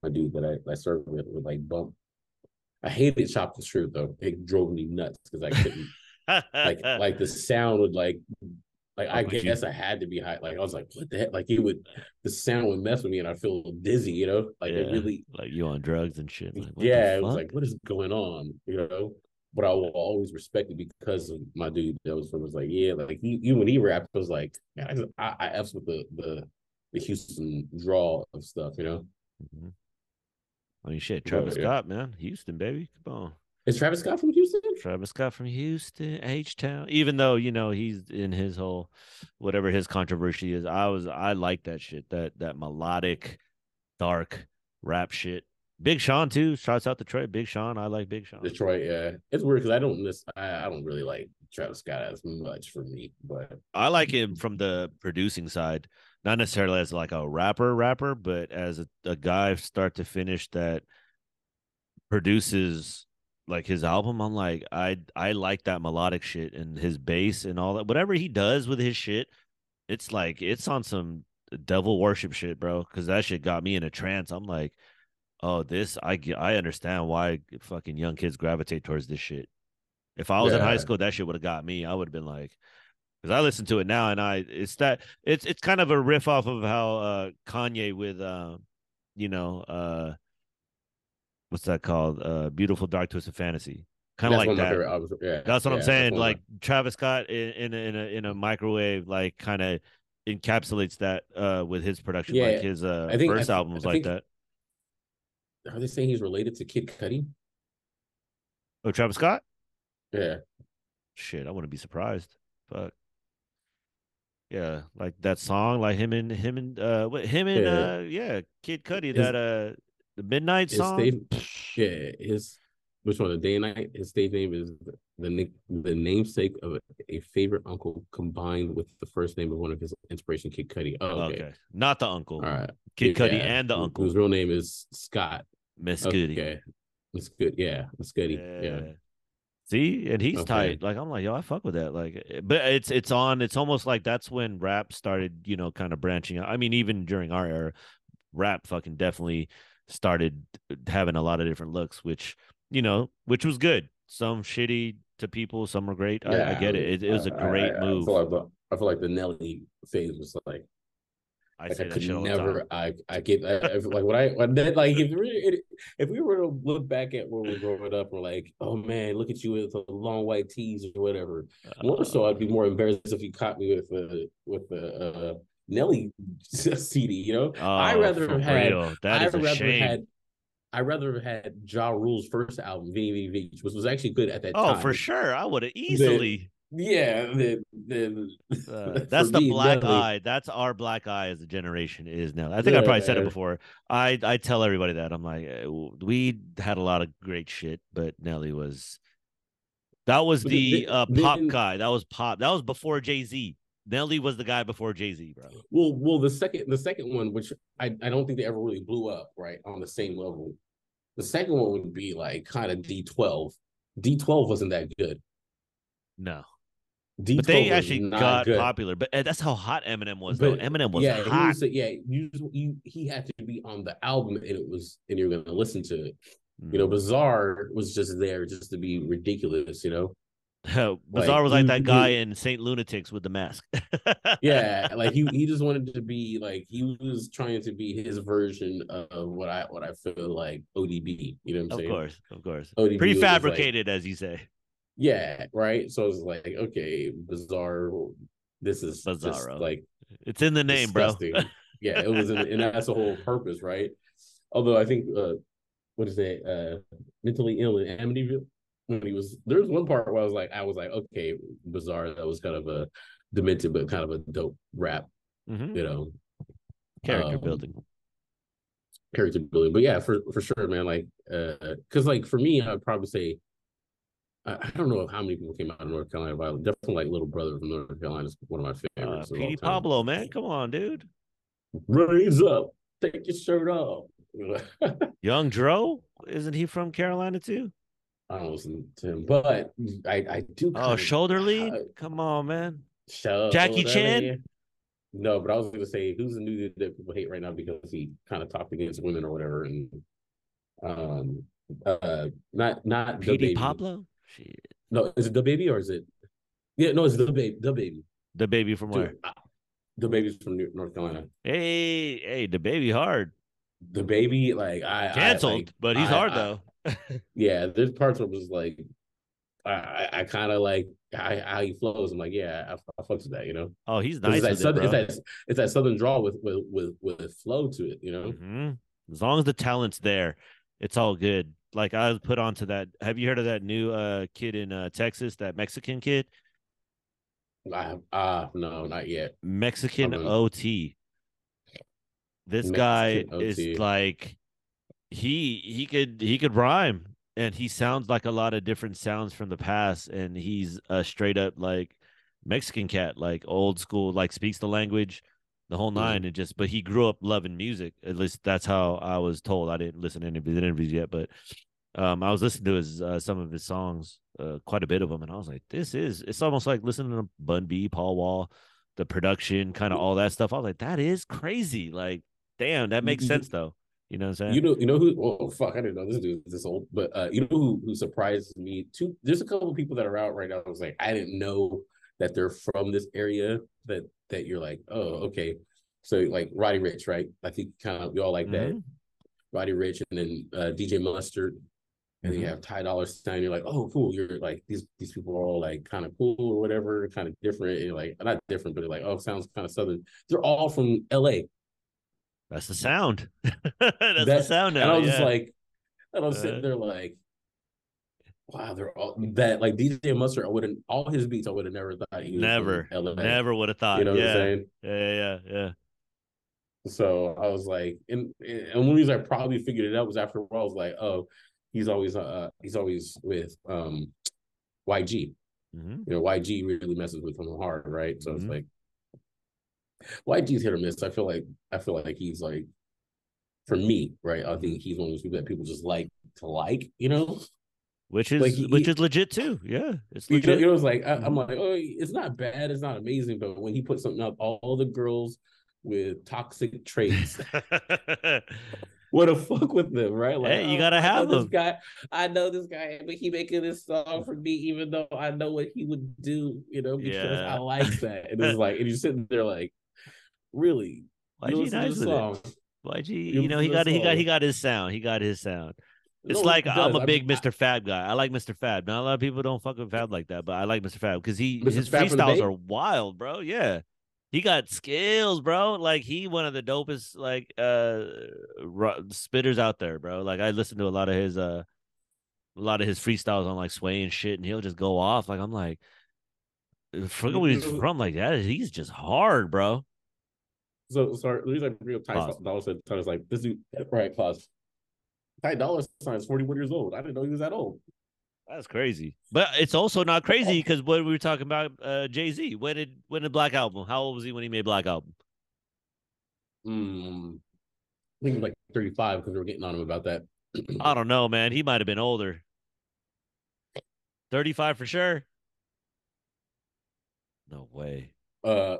my dude that I, I served with would like bump. I hated Chopped the Screwed though. It drove me nuts because I couldn't like like the sound would like like I oh, Fuck you. guess I had to be high. Like I was like, what the heck? Like it would the sound would mess with me and I feel dizzy, you know? Like it really like you on drugs and shit. Like, yeah, it was like, what is going on? You know? But I will always respect it because of my dude that was from was like, yeah, like he, even when he rapped, I was like, man, I just, I, I F's with the the the Houston draw of stuff, you know. Mhm. I mean, shit, Travis yeah. Scott, man, Houston, baby, come on. Is Travis Scott from Houston? Travis Scott from Houston, H Town. Even though you know he's in his whole whatever his controversy is, I was I like that shit. That that melodic, dark rap shit. Big Sean too. Shouts out Detroit. Big Sean. I like Big Sean. Detroit, yeah. It's weird because I don't miss I, I don't really like Travis Scott as much for me, but I like him from the producing side, not necessarily as like a rapper rapper, but as a, a guy start to finish that produces like his album. I'm like I I like that melodic shit and his bass and all that. Whatever he does with his shit, it's like it's on some devil worship shit, bro. Because that shit got me in a trance. I'm like, oh, this I get. I understand why fucking young kids gravitate towards this shit. If I was in high school, that shit would have got me. I would have been like, because I listen to it now, and I it's that it's it's kind of a riff off of how uh Kanye with uh, you know uh, what's that called? Uh, Beautiful Dark Twisted Fantasy, kind of like one that. albums. Yeah, That's what yeah, I'm saying. one Like Travis Scott in, in a in a in a microwave, like kind of encapsulates that uh with his production. Yeah, like his uh I think- first thi- album was I like think- that. Are they saying he's related to Kid Cudi? Oh, Travis Scott? Yeah. Shit, I wouldn't be surprised. Fuck. Yeah, like that song, like him and him and uh, what him and Yeah. uh, yeah, Kid Cudi. That uh, The midnight song. stage, yeah, his which one? The day and night. His stage name is the nick, the namesake of a favorite uncle combined with the first name of one of his inspiration, Kid Cudi. Oh, okay. okay. not the uncle. All right. Kid Cudi and the uncle, whose real name is Scott. Miss Goody. Okay, that's good. Yeah, good. Yeah. Yeah. See, and he's Okay. tight. Like I'm like, yo, I fuck with that. Like, eh, but it's it's on. It's almost like that's when rap started, you know, kind of branching out. I mean, even during our era, rap fucking definitely started having a lot of different looks, which you know, which was good. Some shitty to people, some were great. I, I get it. It, it was a great I, move. I feel like the, I feel like the Nelly phase was like I like I could shit all the never. I I get I, I like what I like if we really- if we were to look back at where we were growing up, we're like, oh man, look at you with the long white tees or whatever. More Uh, so, I'd be more embarrassed if you caught me with the with the uh, Nelly CD. You know, I oh, rather for have had real. That I is a rather shame. had I rather have had Ja Rule's first album, Vici, which was actually good at that oh, time. for sure. I would have easily. Yeah, the, the, Uh, that's the me, black eye. That's our black eye as a generation is now. I think I probably said it before. I I tell everybody that I'm like, eh, we had a lot of great shit, but Nelly was. That was But the uh, pop then- guy. That was pop. That was before Jay Z. Nelly was the guy before Jay Z, bro. Well, well, the second the second one, which I, I don't think they ever really blew up, right, on the same level. The second one would be like kind of D twelve. D twelve wasn't that good. No, D but they actually got good. popular. But eh, that's how hot Eminem was, But, though. Eminem was yeah, hot. He was, yeah, you, you he had to be on the album, and it was, and you're gonna listen to it. You know, Mm. Bizarre was just there just to be ridiculous. You know, Bizarre was like that guy you- in Saint Lunatics with the mask. yeah, like he he just wanted to be like he was trying to be his version of what I what I feel like ODB. You know what I'm of saying? course, of course. ODB just like- Prefabricated, as you say. Yeah, right. So it's like, okay, bizarre. This is just Bizarro. like It's in the name, bro. yeah, it was, in, and that's the whole purpose, right? Although I think, uh, what is it? Uh, mentally ill in Amityville. When he was, there was one part where I was like, I was like, okay, bizarre. That was kind of a demented, but kind of a dope rap, Mhm. you know, Character Um, building. character building. But yeah, for for sure, man. Like, uh, because like for me, I'd probably say. I don't know how many people came out of North Carolina, but definitely like Little Brother from North Carolina is one of my Uh, favorites. all Petey. Pablo, man, come on, dude. Raise up, take your shirt off. Young Dro, isn't he from Carolina too? I don't listen to him, but I I do. Oh, Shoulder Lean. uh, Come on, man. Jackie Chan? No, but I was gonna say who's the new dude that people hate right now because he kind of talked against women or whatever, and um, uh, not not Petey baby. Pablo. Shit. No, is it DaBaby or is it? Yeah, no, it's DaBaby. The baby. DaBaby from where? Dude, DaBaby's from New- North Carolina. Hey, hey, DaBaby hard. DaBaby, like I I, Canceled, like, but he's I- hard I- though. yeah, there's parts where it was like, I I, I kind of like how, how he flows. I'm like, yeah, I, I fucks with that, you know. Oh, he's nice. it's that with it, southern, bro. it's that it's that southern draw with with with with flow to it, you know. Mhm. As long as the talent's there, it's all good. Like I was put onto that. Have you heard of that new uh kid in uh Texas, that Mexican kid? I uh no, not yet. Mexican haven't. OT. This guy OT. is like he he could he could rhyme and he sounds like a lot of different sounds from the past and he's a straight up like Mexican cat like old school like speaks the language the whole Mm-hmm. 9 and just but he grew up loving music at least that's how I was told I didn't listen to any of his interviews yet but um I was listening to his uh, some of his songs uh, quite a bit of them and I was like this is it's almost like listening to Bun B Paul Wall the production kind of all that stuff I was like that is crazy like damn that makes sense though you know what I'm saying You know, you know who? Oh fuck, I didn't know this dude was this old. But uh, you know who who surprised me too? There's a couple people that are out right now. I was like, I didn't know that they're from this area. That that you're like, oh, okay. So like Roddy Ricch, right? I think kind of we all like that. Mhm. Roddy Ricch, and then uh, DJ Mustard, and then you Mhm. have Ty Dolla Sign. You're like, oh, cool. You're like these these people are all like kind of cool or whatever, kind of different. And like not different, but like, oh, sounds kind of southern. They're all from L.A. That's the sound. That's the sound now. and I was yeah. just like, and I was Uh, sitting there like, wow, they're all that like DJ Mustard. I wouldn't all his beats. I would have never thought he was never, never would have thought. You know yeah. what I'm saying? yeah, yeah, yeah. So I was like, and and one reason I probably figured it out was after a while I was like, oh, he's always uh he's always with um YG. Mhm. You know, YG really messes with him hard, right? So Mhm. it's like YG's hit or miss. I feel like I feel like he's like for me, right? I think he's one of those people that people just like to like, you know. Which is Like, he- which is legit too. Yeah, it's You legit. you know, it's like I, I'm Mhm. like, oh, it's not bad, it's not amazing, but when he put something up, all the girls with toxic traits, what the fuck with them, right? Like, Hey, you oh, gotta know have this guy. I know this guy, but he making this song for me, even though I know what he would do, you know, because Yeah. I like that. And it's like, and you're sitting there like, really? You listen to nice it. song. YG, You you know, he got the he got he got his sound. He got his sound. It's No, like he I'm a a I big mean, Mr. Fab guy. I like Mr. Fab. Not a lot of people don't fuck with Fab like that, but I like Mr. Fab because he Mr. his Fab freestyles are wild, bro. Yeah. He got skills, bro. Like he one of the dopest like uh spitters out there, bro. Like I listen to a lot of his uh a lot of his freestyles on like sway and shit, and he'll just go off. Like I'm like, forget where he's from. Like that, he's just hard, bro. So sorry, the reason I bring up Ty. Dolla Sign is like this dude, right? Pause. Ty Dolla Sign is 41 years old. I didn't know he was that old. That's crazy. But it's also not crazy because when we were talking about uh, Jay Z, when did when did Black Album? How old was he when he made Black Album? Mm, I think he was like 35 because we were getting on him about that. I don't know, man. He might have been older. 35 for sure. No way. Uh,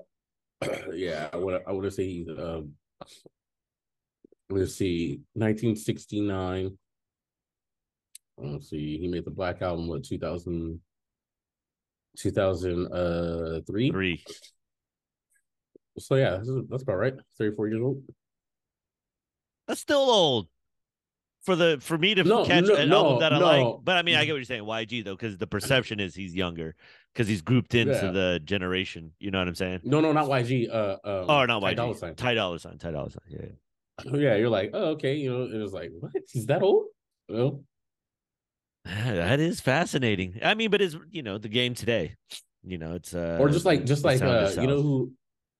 yeah, I would I would have said he's um. Let's see, 1969. Let's see, he made the Black Album what 2000, 2003. Three. So yeah, this is- that's about right. 34 years old. That's still old. For the for me to No, catch no, an no, album that I like. But I mean, I get what you're saying, YG though, because the perception is he's younger. Because he's grouped into Yeah. the generation. You know what I'm saying? No, no, not YG. Uh, um, Oh, not YG. Ty. Dolla Sign. Ty Dollar Sign. Ty Dollar Sign. Yeah. yeah. Yeah, you're like, oh, okay, you know, it was like, what is that old? Well, That is fascinating. I mean, but it's you know the game today. You know, it's uh or just like, just like, uh, you know who,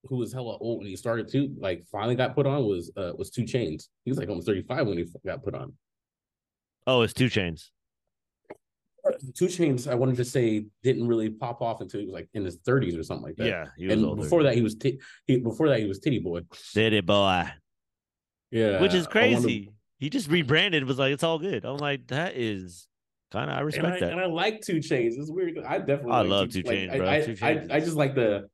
who was hella old when he started to Like, finally got put on was uh was 2 Chainz. He was like almost 35 when he got put on. Oh, it's 2 Chainz. 2 Chainz, I wanted to say, didn't really pop off until he was like in his 30s or something like that. Yeah, he was and older. before that, he was t- he before that he was Titty Boy. City boy, Yeah, which is I wonder- crazy. He just rebranded. Was like, it's all good. I'm like, that is kind of. I and respect I, that. and I like 2 Chainz. It's weird. I definitely I like love Two like, Chainz, I- bro. I, Two I, Chainz I, is- just like the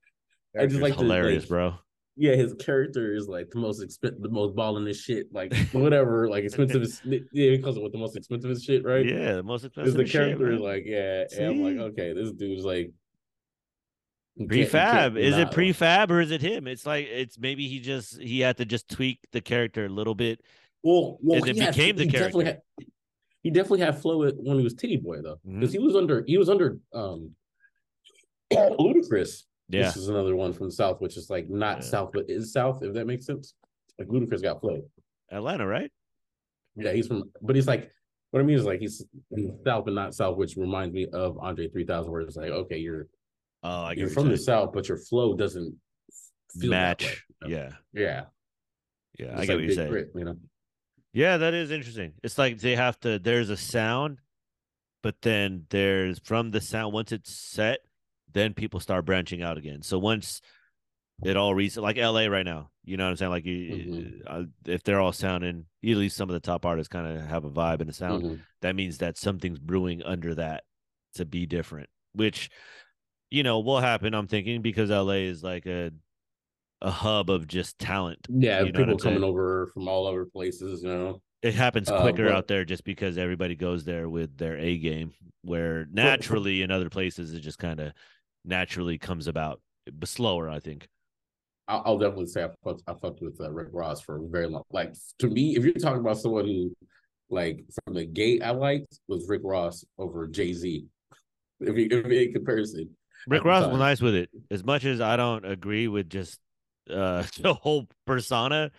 I just Character's like the, hilarious, like, bro. yeah, his character is like the most expensive, the most balling as shit, like whatever, like expensive as yeah, he calls it what the most expensive shit, right? Yeah, the most Is expensive the shit, character is like, yeah, and I'm like, okay, this dude's like you can't- you prefab. Is it prefab or is it him? It's like it's maybe he just he had to just tweak the character a little bit. Well, well, and it had- became the he definitely character. Had, he definitely had flow when he was Titty Boy though, Mm-hmm. because he was under he was under um Ludacris. Yeah, This is another one from the South, which is like not Yeah. South, but is South, if that makes sense. Like Ludacris got flow. Atlanta, right? Yeah, he's from, but he's like, what I mean is like he's South, but not South, which reminds me of Andre 3000, where it's like, okay, you're Oh, I you're from the South, but your flow doesn't that way. match. Yeah, Yeah, yeah, It's I like get what you're saying. Grit, you know. Yeah, that is interesting. It's like they have to. There's a sound, but then there's from the sound. Once it's set, then people start branching out again. So once it all reads like L.A. right now, you know what I'm saying? Like you, Mhm. uh, if they're all sounding, at least some of the top artists kind of have a vibe and a sound. Mhm. That means that something's brewing under that to be different, which you know will happen. I'm thinking because L.A. is like a a hub of just talent. Yeah, You know people I'm saying? coming over from all over places, you know. it happens Uh, quicker but- out there just because everybody goes there with their A game, where naturally in other places it just kind of naturally comes about, but slower, I think. I'll, I'll definitely say I fucked, I fucked with uh, Rick Ross for a very long. Like to me, if you're talking about someone who, like, from the gate I liked was Rick Ross over Jay Z. If you if in comparison, Rick Ross was nice with it, as much as I don't agree with just uh the whole persona,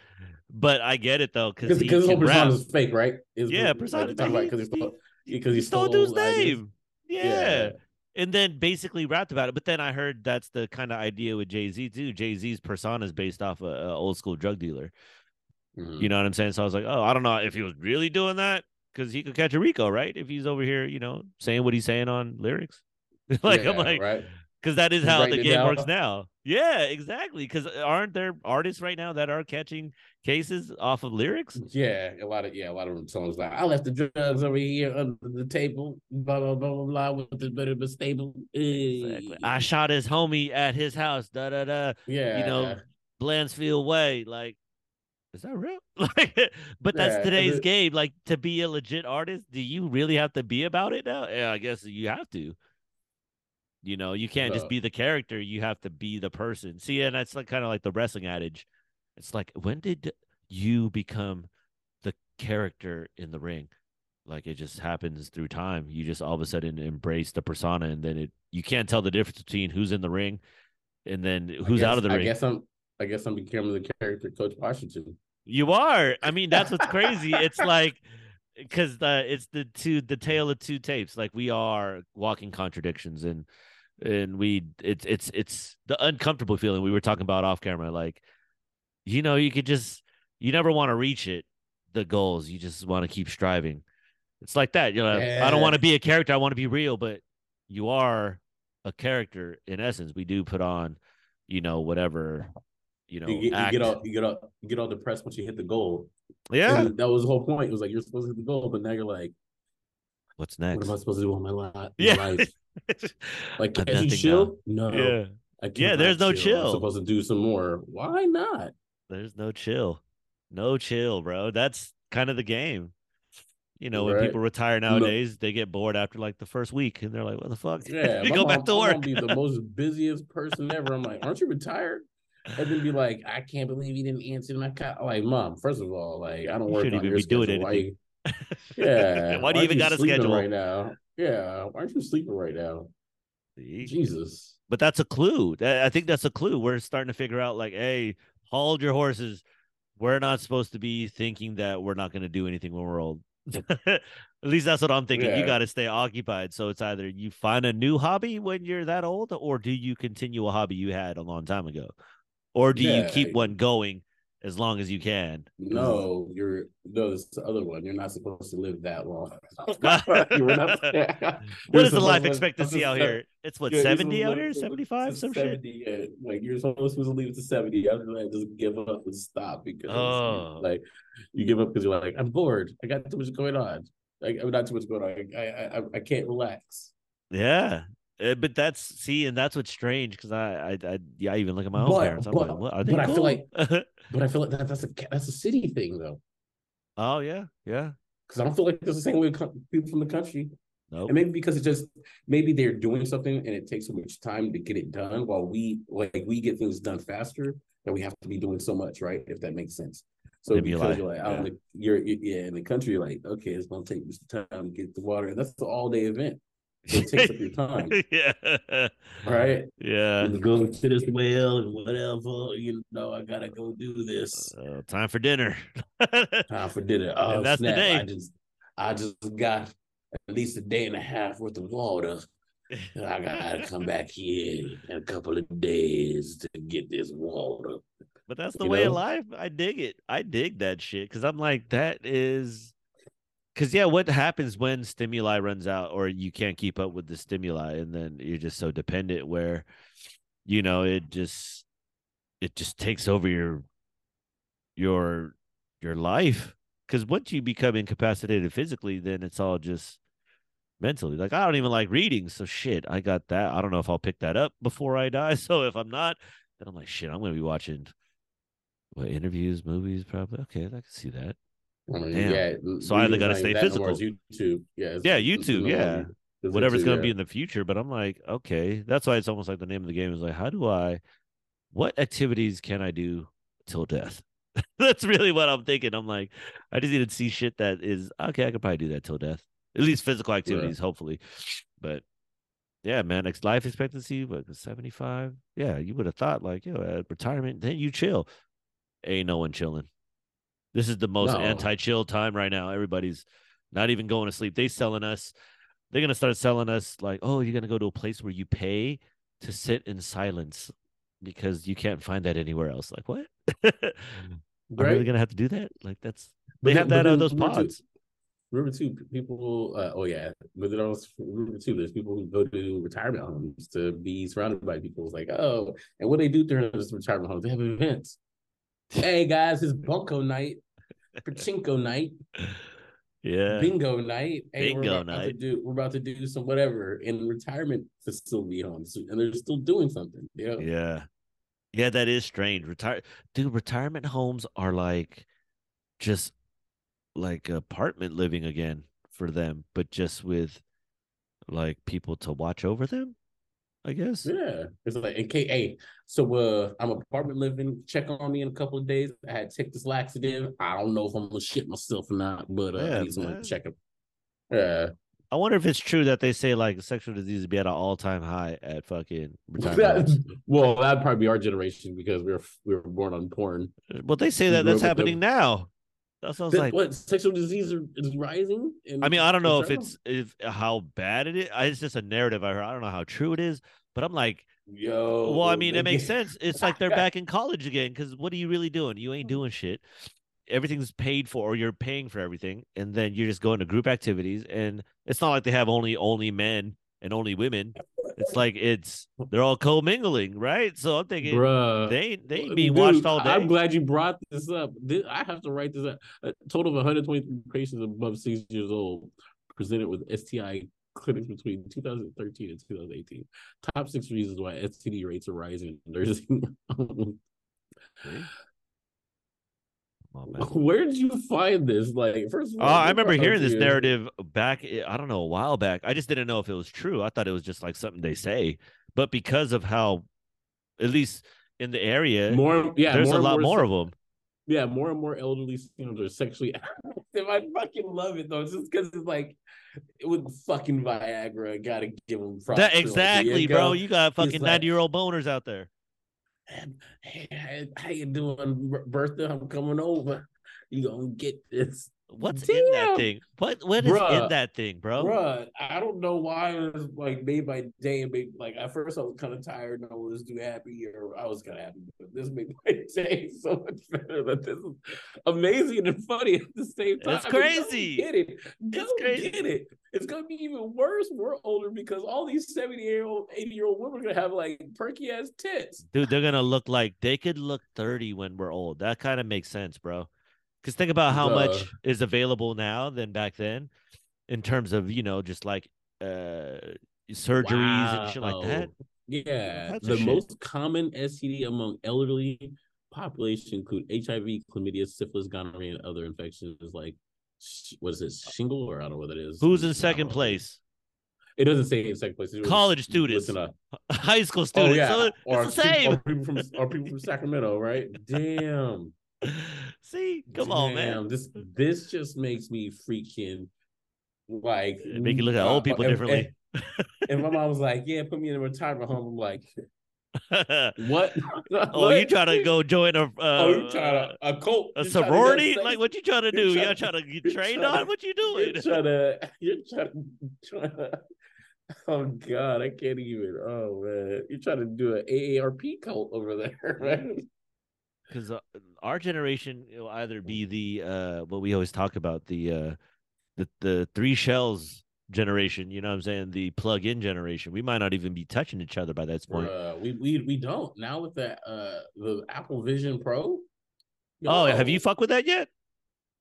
but I get it though because because whole persona is fake, right? Is Yeah, what- persona. like, because he he- stole he He stole dude's name. Yeah. and then basically rapped about it. But then I heard that's the kind of idea with Jay Z too. Jay Z's persona is based off a, a old school drug dealer. Mhm. You know what I'm saying? So I was like, oh, I don't know if he was really doing that because he could catch a RICO, right? If he's over here, you know, saying what he's saying on lyrics. like I'm like, right. because that is how the game down. works now. Yeah, exactly. Because aren't there artists right now that are catching cases off of lyrics? Yeah, a lot of yeah, a lot of them songs like I left the drugs over here under the table, blah blah blah blah blah with this better but stable. Exactly. Eh, I shot his homie at his house. Da da da. yeah, You know, Blandsfield Way. Like, is that real? Like, but that's Yeah, today's it- game. Like, to be a legit artist, do you really have to be about it now? Yeah, I guess you have to. You know, you can't just be the character. You have to be the person. See, and that's like kind of like the wrestling adage. It's like, when did you become the character in the ring? Like it just happens through time. You just all of a sudden embrace the persona, and then it you can't tell the difference between who's in the ring and then who's out of the guess- ring. I guess I'm I guess I'm becoming the character Coach Washington. You are. I mean, that's what's crazy. It's like because the it's the two the tale of two tapes. Like we are walking contradictions, and and we it's it's it's the uncomfortable feeling we were talking about off camera. Like you know, you could just you never want to reach it, the goals. You just want to keep striving. It's like that. You know, I don't want to be a character. I want to be real, but you are a character in essence. We do put on, you know, whatever. You know, You get, you get all you get all you get all depressed once you hit the goal. yeah. And that was the whole point. It was like you're supposed to hit the goal, but now you're like, What's next? what am I supposed to do with my life? Yeah. life? Like, can you nothing chill? No. Yeah. I Yeah, there's cannot no chill. I'm supposed to do some more. Why not? There's no chill. No chill, bro. That's kind of the game. You know, when people retire No. nowadays, they get bored after like the first week and they're like, what the fuck? Yeah, you go mom- back to my mom work. Be the most busiest person ever. I'm like, aren't you retired? And then be like, I can't believe you didn't answer my call. Like, mom, first of all, like I don't You work shouldn't on even your be doing schedule. Why anything. you- yeah. Why do you even got a schedule? right now? Yeah. Why aren't you sleeping right now? See? Jesus. But that's a clue. I think that's a clue. We're starting to figure out like, hey, hold your horses. We're not supposed to be thinking that we're not going to do anything when we're old. At least that's what I'm thinking. You got to stay occupied. So it's either you find a new hobby when you're that old, or do you continue a hobby you had a long time ago, or do you Yeah. keep one going as long as you can? No, you're no, it's the other one. You're not supposed to live that long. You were not- What the life expectancy out here? It's what Yeah, seventy out here, seventy-five, to some shit. 70, yeah. Like you're supposed to leave it to 70. After that, just give up and stop because Oh. like you give up because you're like, I'm bored. I got too much going on. Like I'm not too much going on. I I I, I can't relax. Yeah. Uh, but that's see, and that's what's strange because I, I, I, yeah, I even look at my own But- parents. I'm but- like, they but I feel like- But I feel like that, that's a that's a city thing though. oh yeah, yeah. Because I don't feel like it's the same way with people from the country. Nope. And maybe because it just maybe they're doing something and it takes so much time to get it done while we like we get things done faster that we have to be doing so much, right? If that makes sense. So Maybe because you're like out yeah. in the you're you- yeah, in the country, you're like, okay, it's gonna take this time to get the water. And that's the all day event. It takes up your time, yeah. right? Yeah. Go to this well and whatever, you know, I gotta go do this. Uh, time for dinner. Time for dinner. Oh, that's the day. I just I just got at least a day and a half worth of water. I gotta come back here in a couple of days to get this water. But that's the You way of life. I dig it. I dig that shit because I'm like, that is. Because, yeah, what happens when stimuli runs out or you can't keep up with the stimuli and then you're just so dependent where, you know, it just, it just takes over your, your, your life. Because once you become incapacitated physically, then it's all just mentally. Like, I don't even like reading. So, shit, I got that. I don't know if I'll pick that up before I die. So, if I'm not, then I'm like, shit, I'm to be watching what interviews, movies, probably. Okay, I can see that. I mean, Damn. yeah. So I either stay that no more, physical. YouTube. Yeah. Yeah, YouTube, yeah. Whatever's going to be in the future. But I'm like, okay, that's why it's almost like the name of the game is like, how do I, what activities can I do till death? that's really what I'm thinking. I'm like, I just need to see shit that is okay. I could probably do that till death, at least physical activities, hopefully. But yeah, man, ex- life expectancy, what 75? Yeah, you would have thought like, yo, at retirement, then you chill. Ain't no one chilling. This is the most No. anti-chill time right now. Everybody's not even going to sleep. They selling us they're gonna start selling us like, oh, you're gonna go to a place where you pay to sit in silence because you can't find that anywhere else. Like what? Are Right? really gonna have to do that? Like that's But they have that but on those remember too- pods. Remember too, people. Uh, oh yeah, but then also remember too. There's people who go to retirement homes to be surrounded by people. It's like, oh, and what they do during this retirement homes, they have events. hey guys, it's bunko night, pachinko night, Yeah. bingo night. Hey, Bingo we're night. do, we're about to do some whatever in retirement facility homes, and they're still doing something. Yeah, Yeah. Yeah, that is strange. Retire dude, retirement homes are like just like apartment living again for them, but just with like people to watch over them, I guess. Yeah, it's like, okay, hey, so uh, I'm apartment living. Check on me in a couple of days. I had to take this laxative. I don't know if I'm gonna shit myself or not, but uh, Yeah, I need someone man. to check up. Yeah, I wonder if it's true that they say like sexual disease be at an all time high at fucking retirement well, that'd probably be our generation because we were we were born on porn. Well, they say that that's happening them. now. That sounds That- like what sexual disease is rising? in I mean, I don't know if it's if how bad it is. It's just a narrative I heard. I don't know how true it is, but I'm like. Yo, well, I mean, it makes sense. It's like they're back in college again. Because what are you really doing? You ain't doing shit. Everything's paid for, or you're paying for everything, and then you're just going to group activities. And it's not like they have only only men and only women. It's like it's they're all commingling, right? So I'm thinking Bruh. they they be watched all day. I'm glad you brought this up. This, I have to write this up. A total of 123 patients above six years old presented with STI clinics between 2013 and 2018. Top six reasons why STD rates are rising in nursing. See? Come on, man. Where did you find this? Like, first of Oh, all, I remember hearing this you. narrative back. eh, I don't know a while back. I just didn't know if it was true. I thought it was just like something they say. But because of how, at least in the area, More, yeah, there's more a lot more se- of them. Yeah, more and more elderly seniors are sexually active. I fucking love it though, It's just because it's like it with fucking Viagra, gotta give them props. That They're like, exactly, you bro. go. You got fucking like- ninety year old boners out there. Hey, how you doing, Bertha? I'm coming over. You gonna get this, What's in that thing? What what is Bruh. in that thing, bro? Bruh, I don't know why it was like made by day and made like at first I was kind of tired and I was too happy, or I was kind of happy, but this made my day so much better. That this is amazing and funny at the same time. It's I mean, crazy. get it. Go It's crazy. get it. It's gonna be even worse. when We're older because all these 70 year old, 80 year old women are gonna have like perky ass tits. Dude, they're gonna look like they could look thirty when we're old. That kind of makes sense, bro. Because think about how Duh. much is available now than back then, in terms of you know just like uh surgeries and shit like that. Yeah, the shit. most common STD among elderly population include HIV, chlamydia, syphilis, gonorrhea, and other infections like what is it, shingle or I don't know what it is. Who's in second place? It doesn't say in second place. It College students. High school students. Oh students. yeah, So or, it's the same. or people from or people from Sacramento, right? Damn. See, come on, man. This this just makes me freaking like Make you look at uh, old people if- differently. if- And my mom was like, "Yeah, put me in a retirement home." I'm like, "What? oh, you trying to go join a uh, Oh, you trying to a cult? a You trying to sorority? Like what you trying to do? Y'all trying to get trained to- on? What you You're doing? trying to. You're trying to. Trying to oh God, I can't even. Oh man, you're trying to do an AARP cult over there, right? Because uh, our generation will either be the uh what we always talk about the uh the the three shells generation you know what i'm saying? The plug-in generation. We might not even be touching each other by that point. Bruh, we we we don't. Now with the uh the Apple Vision Pro. oh have you fuck with that yet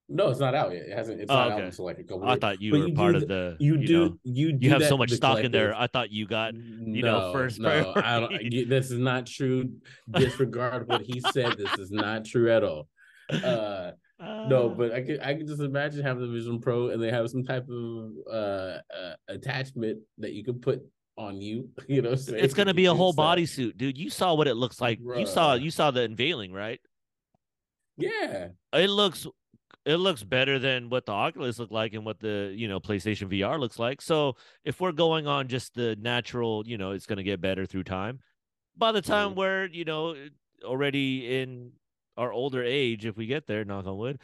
No, it's not out yet. It hasn't. It's Oh, not okay. out until like a couple. i thought you But were you part of the You, do. know, you do you have so much stock in there i thought you got you know, first No, I don't. you- This is not true. Disregard what he said. This is not true at all. Uh, no, uh, but I could I could just imagine having the Vision Pro and they have some type of uh, uh attachment that you could put on you. You know, it's gonna be a whole bodysuit dude you saw what it looks like you saw you saw the unveiling right Yeah, it looks it looks better than what the Oculus looked like and what the you know PlayStation VR looks like. So if we're going on just the natural, you know, it's going to get better through time. By the time Mhm. we're you know already in our older age, if we get there, knock on wood,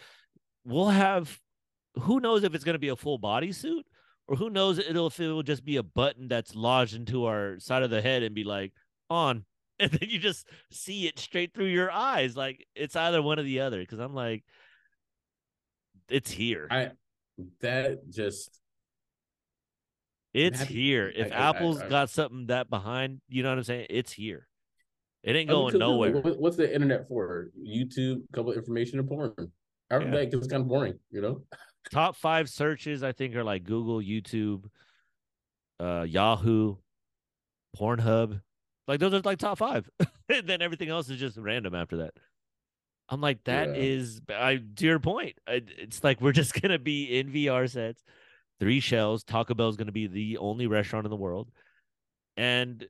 we'll have. Who knows if it's going to be a full body suit or who knows it'll if it will just be a button that's lodged into our side of the head and be like on and then you just see it straight through your eyes like it's either one or the other because i'm like it's here I that just it's here if I- I- apple's I- got something that behind you know what i'm saying it's here it ain't I going nowhere What's the internet for? YouTube, couple of information and porn. After Yeah. that, it's kind of boring, you know. top five searches i think are like google youtube uh yahoo pornhub like those are like top five and then everything else is just random after that i'm like that Yeah. is, i to your point I, it's like we're just gonna be in vr sets three shells taco bell's gonna be the only restaurant in the world and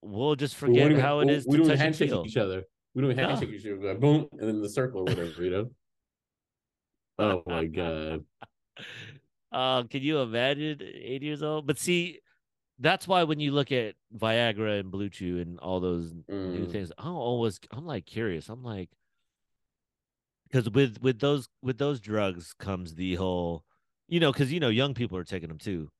we'll just forget how it we- is We to don't handshake each other. We don't No. handshake each other. go boom, and then the circle or whatever, you know. Oh my god. uh, can you imagine eight years old? But see, that's why when you look at Viagra and BlueChew and all those new Mm. things, I'm always I'm like curious. I'm like, because with with those with those drugs comes the whole, you know, because you know young people are taking them too,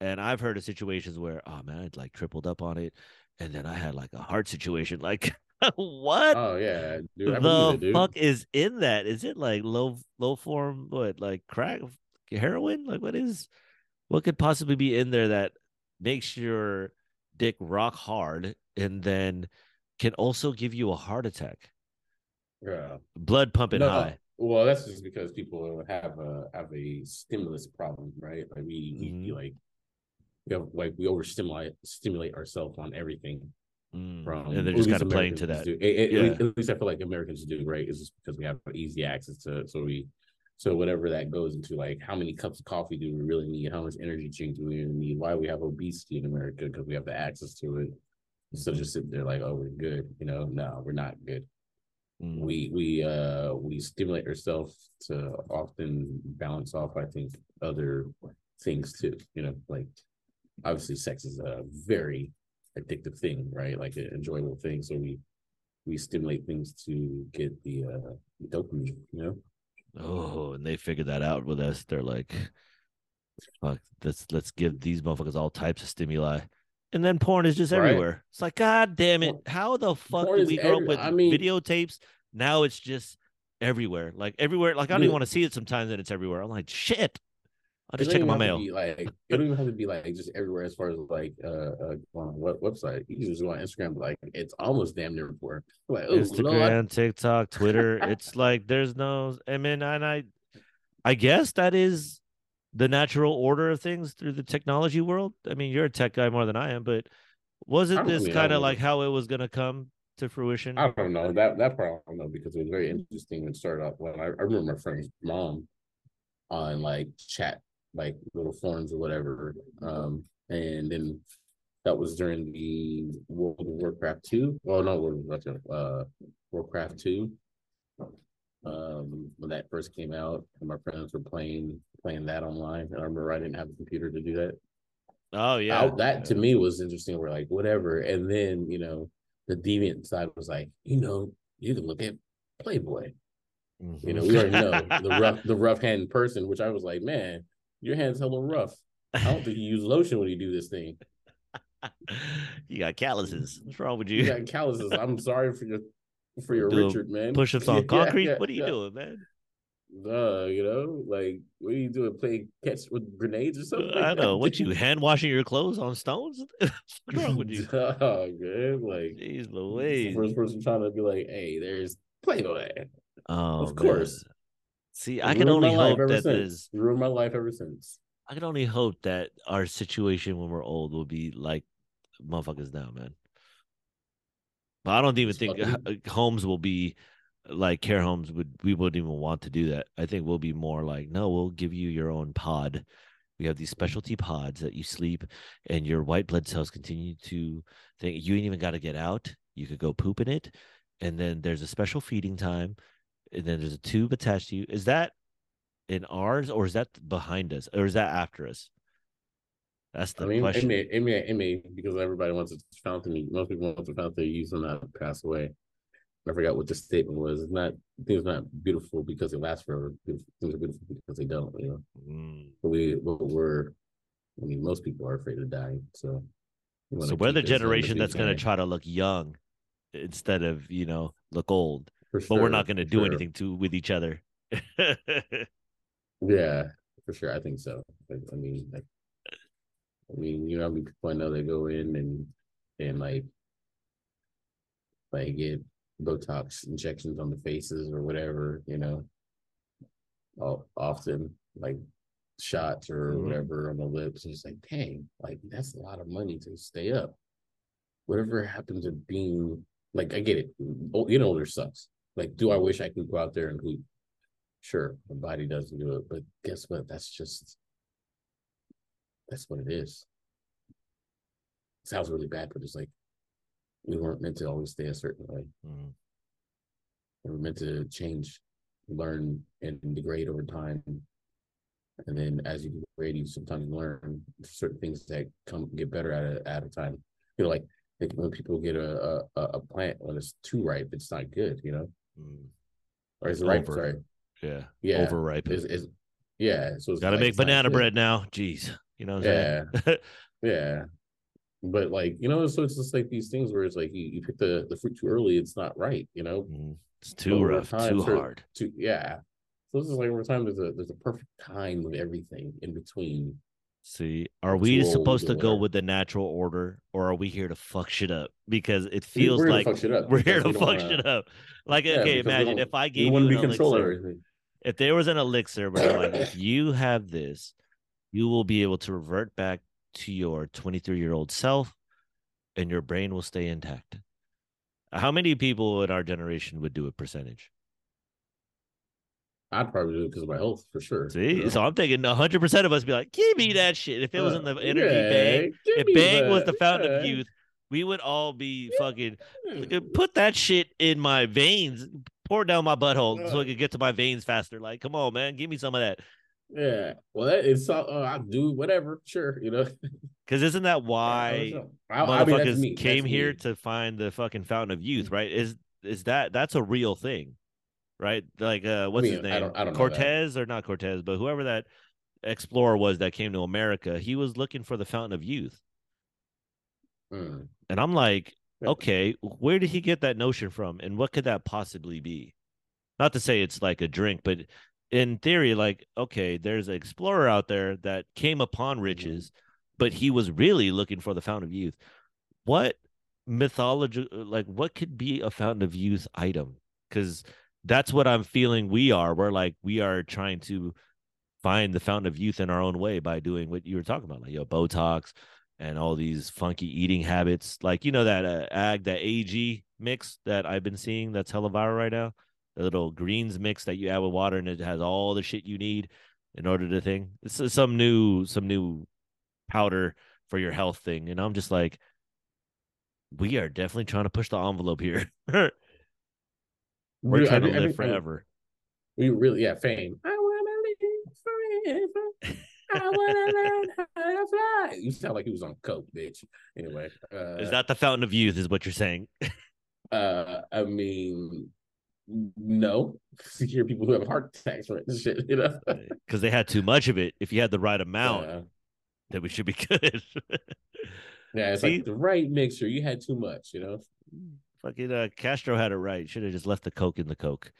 and I've heard of situations where oh man, I'd like tripled up on it, and then I had like a heart situation. Like what? Oh yeah, dude. The it, dude. fuck is in that? Is it like low low form what like crack heroin? Like what is what could possibly be in there that makes your dick rock hard and then can also give you a heart attack? Yeah. Blood pumping No, high. Well, that's just because people have a have a stimulus problem, right? Like we, we Mhm. feel like we have like we overstimulate stimulate ourselves on everything. Mm, From and they're just kind of playing to that. At- at- Yeah. At least I feel like Americans do, right? Is just because we have easy access to it. So we so whatever that goes into like how many cups of coffee do we really need? How much energy drink do we really need? Why we have obesity in America? Because we have the access to it. So just sitting there like, oh, we're good. You know, no, we're not good we we uh we stimulate ourselves to often balance off i think other things too you know like obviously sex is a very addictive thing right like an enjoyable thing so we we stimulate things to get the uh dopamine you know Oh, and they figured that out with us. They're like, fuck, let's let's give these motherfuckers all types of stimuli. And then porn is just Right. everywhere. It's like, God damn it. How the fuck porn did we grow every- up with I mean- videotapes? Now it's just everywhere. Like everywhere. Like I don't Dude. even want to see it sometimes and it's everywhere. I'm like, shit. I'll just check my mail. like it don't even have to be like just everywhere as far as like uh, uh on what website you can just go on instagram but like it's almost damn near porn like oh. Instagram, TikTok, Twitter. it's like there's no I mean, and I I guess that is the natural order of things through the technology world. I mean, you're a tech guy more than I am, but wasn't this I kind of like how it was gonna come to fruition? I don't know that that part. I don't know because it was very interesting when it started off. When I, I remember my friend's mom on like chat, like little forums or whatever, um, and then that was during the World of Warcraft two. Well, no, World of Warcraft, uh, Warcraft two. Um, when that first came out, and my friends were playing playing that online. And I remember I didn't have a computer to do that. oh yeah, Out- that to me was interesting. We're like, whatever. And then, you know, the deviant side was like, you know, you can look at Playboy. Mm-hmm. You know, we already know the rough, the rough hand person, which I was like, man, your hand's hella rough. I don't think you use lotion when you do this thing. you got calluses. What's wrong with you? You got calluses. I'm sorry for your for your Doing Richard, man. Push-ups on Yeah, concrete. yeah, what are you yeah. doing, man? Uh, you know, like what are you doing? Playing catch with grenades or something? I know. What you hand washing your clothes on stones? What's wrong with you? Dog, man. Like Jeez He's the Louise. first person trying to be like, hey, there's Playboy. Oh, Of course. See, I can only hope that there's ruined my life ever since. I can only hope that our situation when we're old will be like motherfuckers now, man. But I don't even Just think fucking- will be like care homes would we wouldn't even want to do that. I think we'll be more like, no, we'll give you your own pod. We have these specialty pods that you sleep and your white blood cells continue to think you ain't even got to get out. You could go poop in it. And then there's a special feeding time. And then there's a tube attached to you. Is that in ours or is that behind us or is that after us? That's the I mean, it question. may, it may, it may, because everybody wants a fountain. Most people want the fountain they use not pass away. I forgot what the statement was. It's not things are not beautiful because they last forever. Things are beautiful because they don't. You know, Mm, but we, but we're I mean, most people are afraid of dying. So, So we're the it as young as generation that's going to try to look young instead of you know look old. for But we're not going to do sure. anything to with each other. Yeah, for sure. I think so. Like, I mean, like, I mean, you know, how many people I know they go in and and like like get Botox injections on the faces or whatever, you know. Often like shots or Mhm. whatever on the lips. And It's like, dang, like that's a lot of money to stay up. Whatever happened to being like, I get it. Oh, Getting older sucks. Like, do I wish I could go out there and hoop? Sure, my body doesn't do it, but guess what? That's just that's what it is. sounds really bad, but it's like we weren't meant to always stay a certain way. Mhm. We were meant to change, learn, and degrade over time. And then as you degrade, you sometimes learn certain things that come get better at a at a time. You know, like, when people get a, a a- plant when it's too ripe, it's not good. You know, Mm. or is it ripe? Over. Sorry, Yeah. yeah, Overripe. is is yeah. So it's Got to like, make banana bread now. Jeez. You know saying? Yeah, but like you know, so it's just like these things where it's like you, you pick the the fruit too early, it's not right. You know, Mhm. It's too rough, time, too hard. to yeah. So this is like over time. There's a there's a perfect time of everything in between. See, are we supposed to go with the natural order or are we here to fuck shit up? Because it feels we're like fuck shit up we're here to fuck wanna- shit up. Like, Yeah, okay, imagine if I gave you want an control elixir. everything. If there was an elixir, but I'm like, if you have this, you will be able to revert back to your 23 year old self and your brain will stay intact. How many people in our generation would do a percentage? I'd probably do it because of my health for sure. See, you know? so I'm thinking 100 percent of us be like, "Give me that shit." If it was in the Uh, energy yeah, bank, if Bang was the fountain of youth, we would all be fucking put that shit in my veins, pour it down my butthole so Uh. it could get to my veins faster. Like, come on, man, give me some of that. Yeah, well, that is so. Uh, I'll do whatever. Sure, you know. Because isn't that why I, I mean, motherfuckers me. came here me. to find the fucking fountain of youth? Right? Is is that that's a real thing? Right? Like, uh, what's his mean, I name? don't- I don't know. Cortez or not Cortez, but whoever that explorer was that came to America, he was looking for the fountain of youth. Mm. And I'm like, okay, where did he get that notion from? And what could that possibly be? Not to say it's like a drink, but in theory, like, okay, there's an explorer out there that came upon riches, but he was really looking for the fountain of youth. What mythology, like, what could be a fountain of youth item? Because that's what I'm feeling we are. We're like, we are trying to find the fountain of youth in our own way by doing what you were talking about, like, yo, Botox and all these funky eating habits. Like, you know, that uh, ag, that AG mix that I've been seeing that's hella viral right now. The little greens mix that you add with water and it has all the shit you need in order to thing. This is some new, some new powder for your health thing. And I'm just like, we are definitely trying to push the envelope here. We're I trying to I live I forever. We really, yeah, fame. I wanna live forever. I wanna learn how to fly. You sound like he was on coke, bitch. Anyway, uh, Is that the fountain of youth? Is what you're saying? Uh, I mean, no. You hear people who have heart attacks from it and shit, you know. Because they had too much of it. If you had the right amount, Uh, then we should be good. yeah, it's See? like the right mixture. You had too much, you know. Fucking uh, Castro had it right. Should have just left the coke in the coke.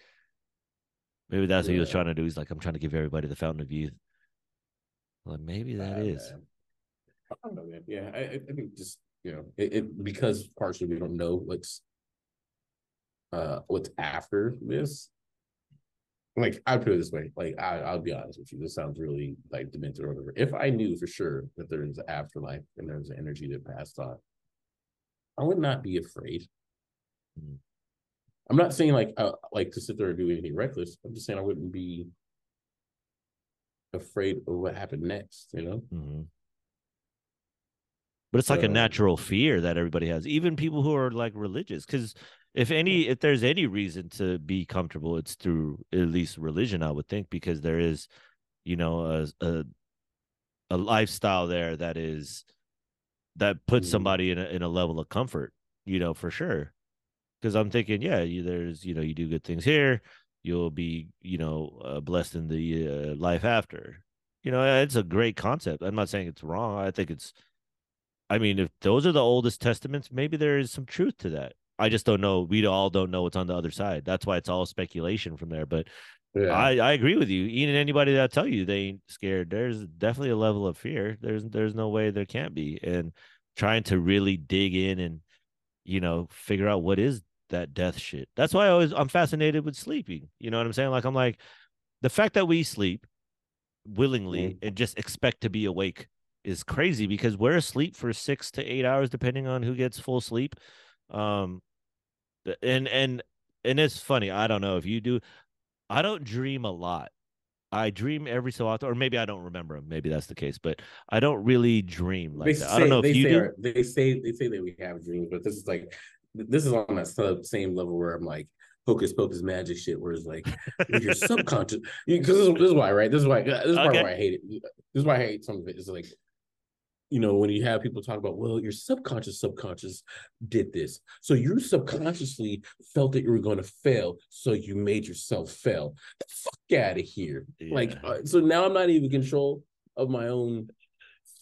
Maybe that's what he was trying to do. He's like, I'm trying to give everybody the fountain of youth. Well, maybe that Uh, is. I don't know, man. Yeah, I, I I think just you know, it, it because partially we don't know what's uh what's after this. Like I put it this way, like I, I'll be honest with you, this sounds really like demented or whatever. If I knew for sure that there is an afterlife and there's an energy that passed on, I would not be afraid. Hmm. I'm not saying like uh, like to sit there and do anything reckless. I'm just saying I wouldn't be afraid of what happened next. You know. Mhm. But it's like a natural fear that everybody has, even people who are like religious. Because if any, if there's any reason to be comfortable, it's through at least religion, I would think, because there is, you know, a a, a lifestyle there that is that puts Mhm. somebody in a, in a level of comfort, you know, for sure. Because I'm thinking, yeah, you, there's, you know, you do good things here, you'll be, you know, uh, blessed in the uh, life after. You know, it's a great concept. I'm not saying it's wrong. I think it's I mean, if those are the oldest testaments, maybe there is some truth to that. I just don't know. We all don't know what's on the other side. That's why it's all speculation from there. But yeah. I, I agree with you. Even anybody that tell you they ain't scared, there's definitely a level of fear. There's there's no way there can't be. And trying to really dig in and you know figure out what is that death shit. That's why I always I'm fascinated with sleeping. You know what I'm saying? Like I'm like the fact that we sleep willingly mm. and just expect to be awake is crazy because we're asleep for six to eight hours depending on who gets full sleep. Um and and and it's funny. I don't know if you do. I don't dream a lot. I dream every so often, or maybe I don't remember them. Maybe that's the case, but I don't really dream like they that. Say, I don't know if you do. they say they say that we have dreams, but this is like this is on that same level where I'm like hocus pocus magic shit, where it's like your subconscious. Because this, this, is why, right? This is why. This is okay. why I hate it. This is why I hate some of it. It's like you know, when you have people talk about, well, your subconscious subconscious did this. So you subconsciously felt that you were going to fail. So you made yourself fail. The fuck out of here. Yeah. Like, uh, so now I'm not even in control of my own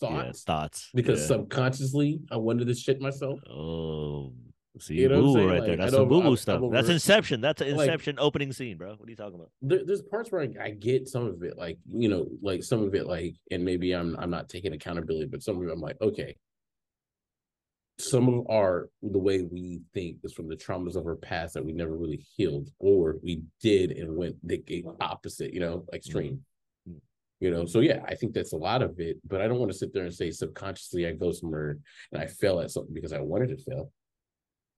thoughts. Yeah, thoughts. Because yeah. subconsciously I wonder this shit myself. Oh, See, you know boo right like, there. That's some boo boo stuff. I'm That's Inception. That's an Inception like, opening scene, bro. What are you talking about? There, there's parts where I, I, get some of it, like you know, like some of it, like, and maybe I'm I'm not taking accountability, but some of it, I'm like, okay. Some of our the way we think is from the traumas of our past that we never really healed, or we did and went the opposite, you know, extreme. Mm-hmm. You know, so yeah, I think that's a lot of it, but I don't want to sit there and say subconsciously I go somewhere and I fail at something because I wanted to fail.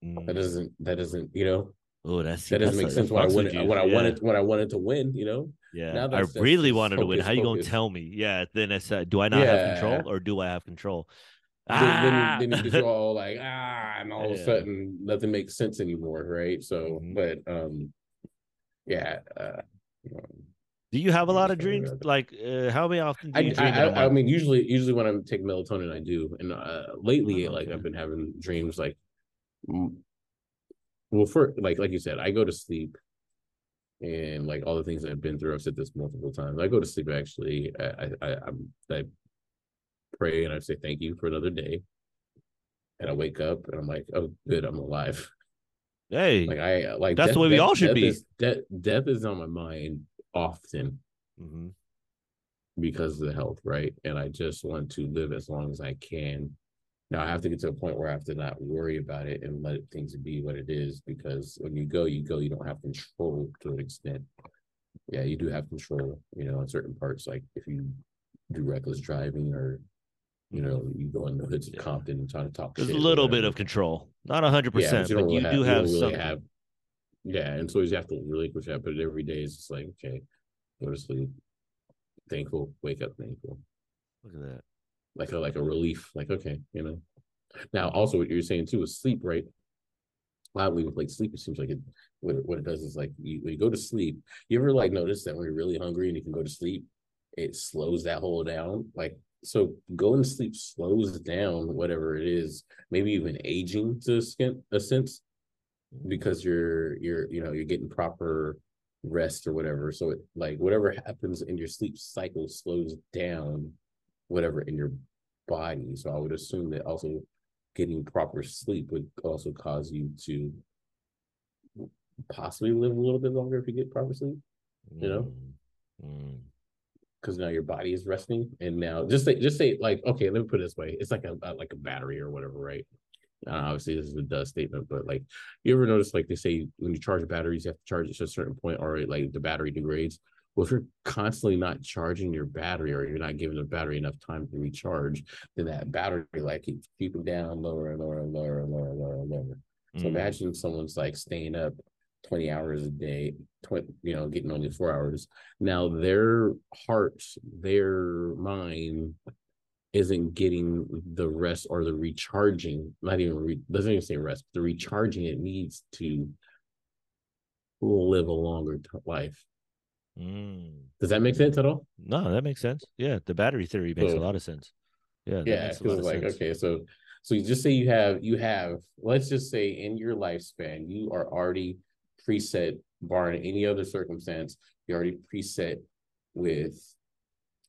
Mm. That doesn't that doesn't you know. Oh, that's that doesn't that's make sense. When I wanted, when I yeah. wanted, when I wanted to win, you know. Yeah, I really wanted focus, to win. How you gonna tell me? Yeah, then I said, do I not yeah. have control, or do I have control? Then, ah! then, then you get all like ah, and all yeah. of a sudden nothing makes sense anymore, right? So, mm-hmm. but um, yeah. Uh, um, do you have a lot of dreams? Like, uh, how many often do you I, dream? I, I, mean, usually, usually when I'm taking melatonin, I do. And uh, lately, oh, okay. like I've been having dreams like well for like like you said i go to sleep and like all the things i've been through i've said this multiple times i go to sleep actually i i I'm, i pray and i say thank you for another day. And i wake up and i'm like oh good i'm alive. Hey like i like that's death, the way we death, all should be. is, death, death is on my mind often. Mm-hmm. because of the health right? And i just want to live as long as i can now I have to get to a point where I have to not worry about it and let things be what it is because when you go, you go, you don't have control to an extent. Yeah, you do have control, you know, in certain parts, like if you do reckless driving or you know, you go in the hoods of Compton and try to talk. There's a little bit of control, not hundred yeah, percent, but you, but you do have, really have. Yeah, and so you have to relinquish that, but every day is just like okay, go to sleep, thankful, wake up, thankful. Look at that like a like a relief. Like okay, you know. Now, also what you're saying too is sleep, right? Oddly, with like sleep, it seems like it. What it, what it does is like you, when you go to sleep. You ever like notice that when you're really hungry and you can go to sleep, it slows that whole down. Like so, going to sleep slows down whatever it is. Maybe even aging to a sense, because you're you're you know you're getting proper rest or whatever. So it like whatever happens in your sleep cycle slows down whatever in your body. So I would assume that also getting proper sleep would also cause you to possibly live a little bit longer if you get proper sleep. You know, because mm. mm. now your body is resting, and now just say just say like okay, let me put it this way: it's like a, a like a battery or whatever, right? Uh, obviously, this is a does statement, but like you ever notice like they say when you charge batteries, you have to charge it to a certain point, or like the battery degrades. Well, if you're constantly not charging your battery or you're not giving the battery enough time to recharge, then that battery like keeps keeping down lower and lower and lower and lower and lower and lower. So mm. imagine someone's like staying up 20 hours a day, 20, you know, getting only four hours. Now their heart, their mind isn't getting the rest or the recharging, not even re, doesn't even say rest, the recharging it needs to live a longer t- life. Mm. Does that make sense at all? No, that makes sense. Yeah, the battery theory makes so, a lot of sense. Yeah, yeah, because like sense. okay, so so you just say you have you have let's just say in your lifespan you are already preset, barring any other circumstance, you're already preset with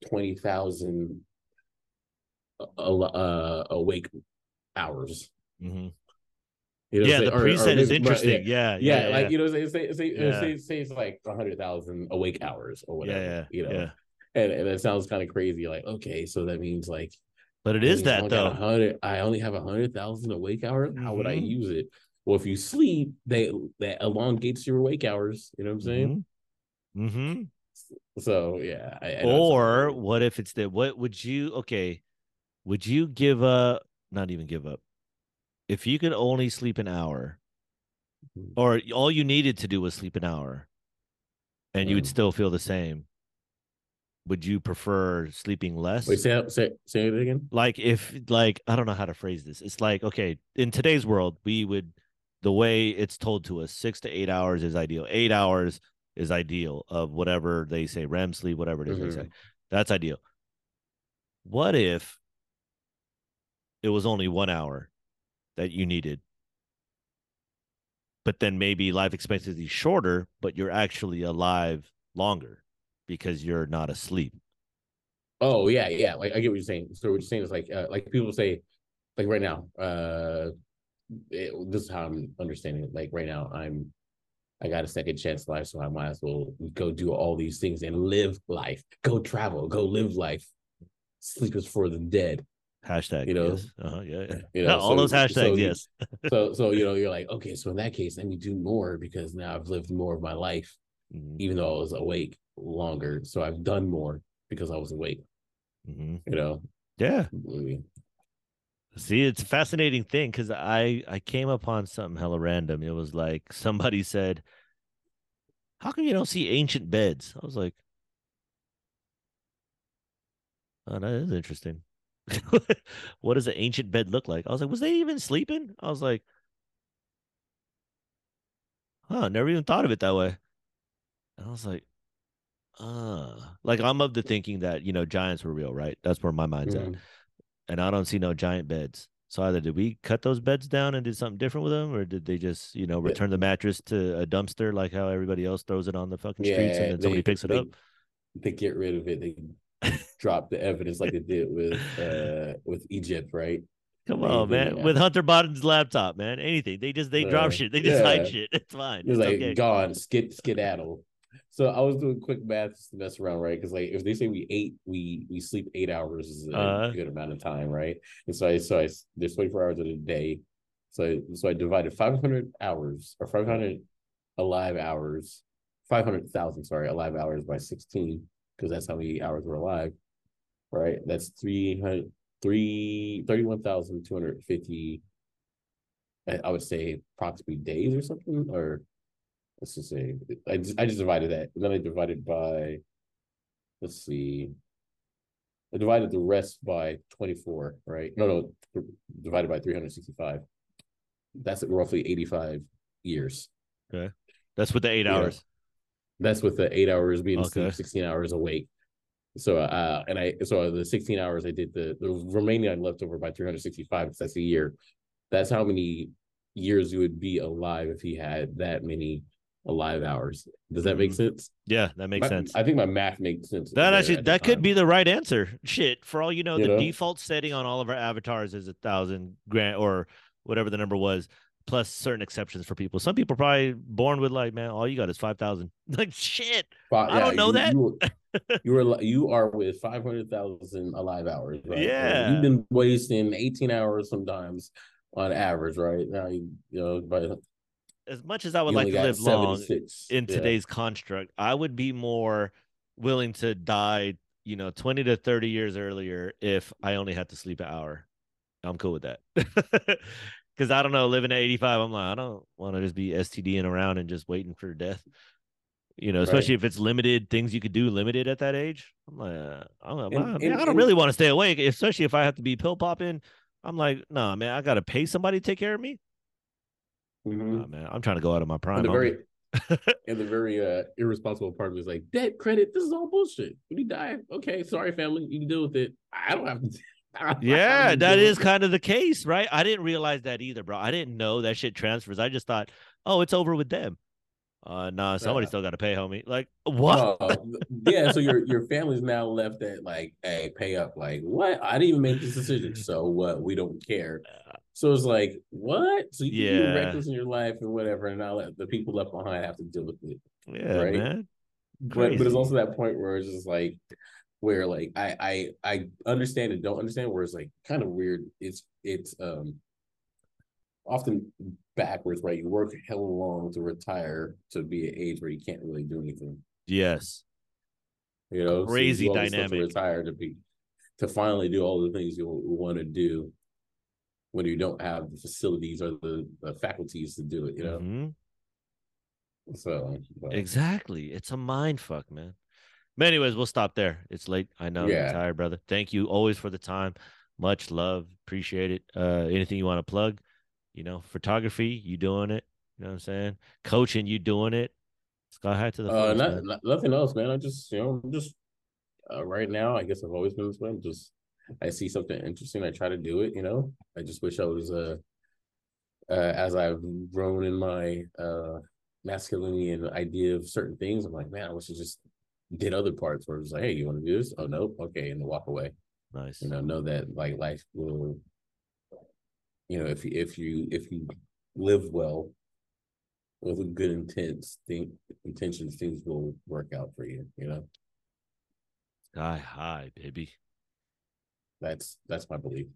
twenty thousand uh, awake hours. hmm You know, Yeah, say- the or- or preset is interesting. Yeah, Yeah, yeah, like you know, say say say, Yeah. say, say it's like hundred thousand awake hours or whatever. yeah, yeah, you know, and, and it sounds kind of crazy. Like, okay, so that means like But it is that though. hundred. I only have a hundred thousand awake hours. How would I Mhm. use it? Well, if you sleep, they that elongates your awake hours. You know what I'm saying? hmm So yeah. I, I know it sounds Or what if it's that? What would you? Okay, would you give up? Not even give up. If you could only sleep an hour, Mhm. or all you needed to do was sleep an hour, and you would Mm. still feel the same, would you prefer sleeping less? Wait, say say say it again. like if like I don't know how to phrase this. It's like okay, in today's world, we would the way it's told to us, six to eight hours is ideal. Eight hours is ideal of whatever they say, REM sleep, whatever it is they say. That's ideal. What if it was only one hour that you needed? But then maybe life expectancy is shorter, but you're actually alive longer because you're not asleep. Oh yeah, yeah. Like I get what you're saying. So what you're saying is like uh, like people say, like right now, uh, it, this is how I'm understanding it. Like right now, I'm I got a second chance life, so I might as well go do all these things and live life. Go travel, go live life. Sleep is for the dead. Hashtag, You know, yes. Uh-huh, yeah, yeah. You know, all so- those hashtags, you- yes. So so you know, you're like, okay, so in that case, let me do more because now I've lived more of my life, Mhm, even though I was awake longer. So I've done more because I was awake. mhm. You know, Yeah. Maybe. See, it's a fascinating thing because I I came upon something hella random. It was like somebody said, "How come you don't see ancient beds?" I was like, "Oh, that is interesting." what does an ancient bed look like? I was like, "Was they even sleeping?" I was like, "Huh, never even thought of it that way." And I was like, "Uh, like I'm of the thinking that you know giants were real, right? That's where my mind's at." Mhm. and I don't see no giant beds. So either did we cut those beds down and did something different with them, or did they just, you know, return the mattress to a dumpster like how everybody else throws it on the fucking streets Yeah, and then somebody picks it they- up? They get rid of it. They drop the evidence like they did with uh with Egypt, right? Come on, man. yeah. With Hunter Biden's laptop, man. Anything. They just they drop Uh, shit. They just hide shit. It's fine. It was It's like okay. gone, skid skedaddle. So I was doing quick math just to mess around, right? Because like if they say we ate, we we sleep eight hours is a Uh-huh. good amount of time, right? And so I so I there's 24 hours in a day. So I, so I divided 500 hours or 500 alive hours, 500,000 sorry alive hours by 16 because that's how many hours we're alive, right? That's 300 three thirty-one thousand two hundred fifty. I I would say approximately days or something, or let's just say I just I just divided that. And then I divided by let's see. I divided the rest by 24, right? No, no, th- divided by 365. That's roughly 85 years. Okay. That's with the eight Yeah. hours. That's with the eight hours being asleep, 16 hours awake. So uh and I so the 16 hours I did the the remaining I left over by 365 because that's a year. That's how many years you would be alive if he had that many alive hours. Does that make Mhm. sense? Yeah, that makes My- sense. I think my math makes sense. That actually that could time. be the right answer. Shit, for all you know, You the know? default setting on all of our avatars is a thousand grand or whatever the number was, plus certain exceptions for people. Some people are probably born with like, man, all you got is five thousand. Like shit. Fi- I don't know you, that. You were, you were you are with 500,000 alive hours, right? Yeah. You've been wasting 18 hours sometimes on average, right? Now you you know but As much as I would like to live long 76. in Yeah. today's construct, I would be more willing to die, you know, 20 to 30 years earlier if I only had to sleep an hour. I'm cool with that. Cause I don't know, living at 85, I'm like, I don't want to just be STDing around and just waiting for death. You know, Right. especially if it's limited things you could do limited at that age. I'm like, uh, I'm, And- and- I don't really want to stay awake, especially if I have to be pill popping. I'm like, nah, man, I gotta pay somebody to take care of me. Mhm. Nah, man, I'm trying to go out of my prime. And the very and the very uh irresponsible part was like debt credit. This is all bullshit. When you die, okay, sorry, family, you can deal with it. I don't have to. I don't have Yeah, that is kind of the case, right? I didn't realize that either, bro. I didn't know that shit transfers. I just thought, oh, it's over with them. Uh, nah, somebody Yeah. still got to pay, homie. Like what? Oh, yeah, so your your family's now left at like, hey, pay up. Like, what? I didn't even make this decision. So what? We don't care. So it's like, what? So you Yeah. reckless in your life and whatever, and now let the people left behind have to deal with it. yeah, right? man. But but it's also that point where it's just like where like I I I understand and don't understand where it's like kind of weird. It's it's um often backwards, right? You work hell long to retire to be an age where you can't really do anything. Yes. You know, Crazy you this stuff dynamic. To retire to be to finally do all the things you want to do when you don't have the facilities or the, the faculties to do it. You know, Mhm. so but- Exactly. It's a mind fuck, man. But anyways, we'll stop there. It's late. I know you're tired, brother. Thank you always for the time. Much love. Appreciate it. Uh anything you want to plug? You know, photography, you doing it. You know what I'm saying? Coaching, you doing it. Sky high to the Uh, fullest, not, not- nothing else, man. I just you know, I'm just uh, right now. I guess I've always been this way. I'm just I see something interesting, I try to do it. You know, I just wish I was uh, uh as I've grown in my uh masculinity and idea of certain things. I'm like, man, I wish I just did other parts where it's like, hey, you want to do this? Oh no, okay, and then walk away. Nice. You know, know that like life will, you know, if you if you if you live well with a good intents, think intentions, things will work out for you. You know, Sky high, baby. that's that's my belief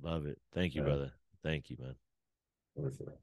Love it. Thank you, Yeah. brother. Thank you, man. for sure.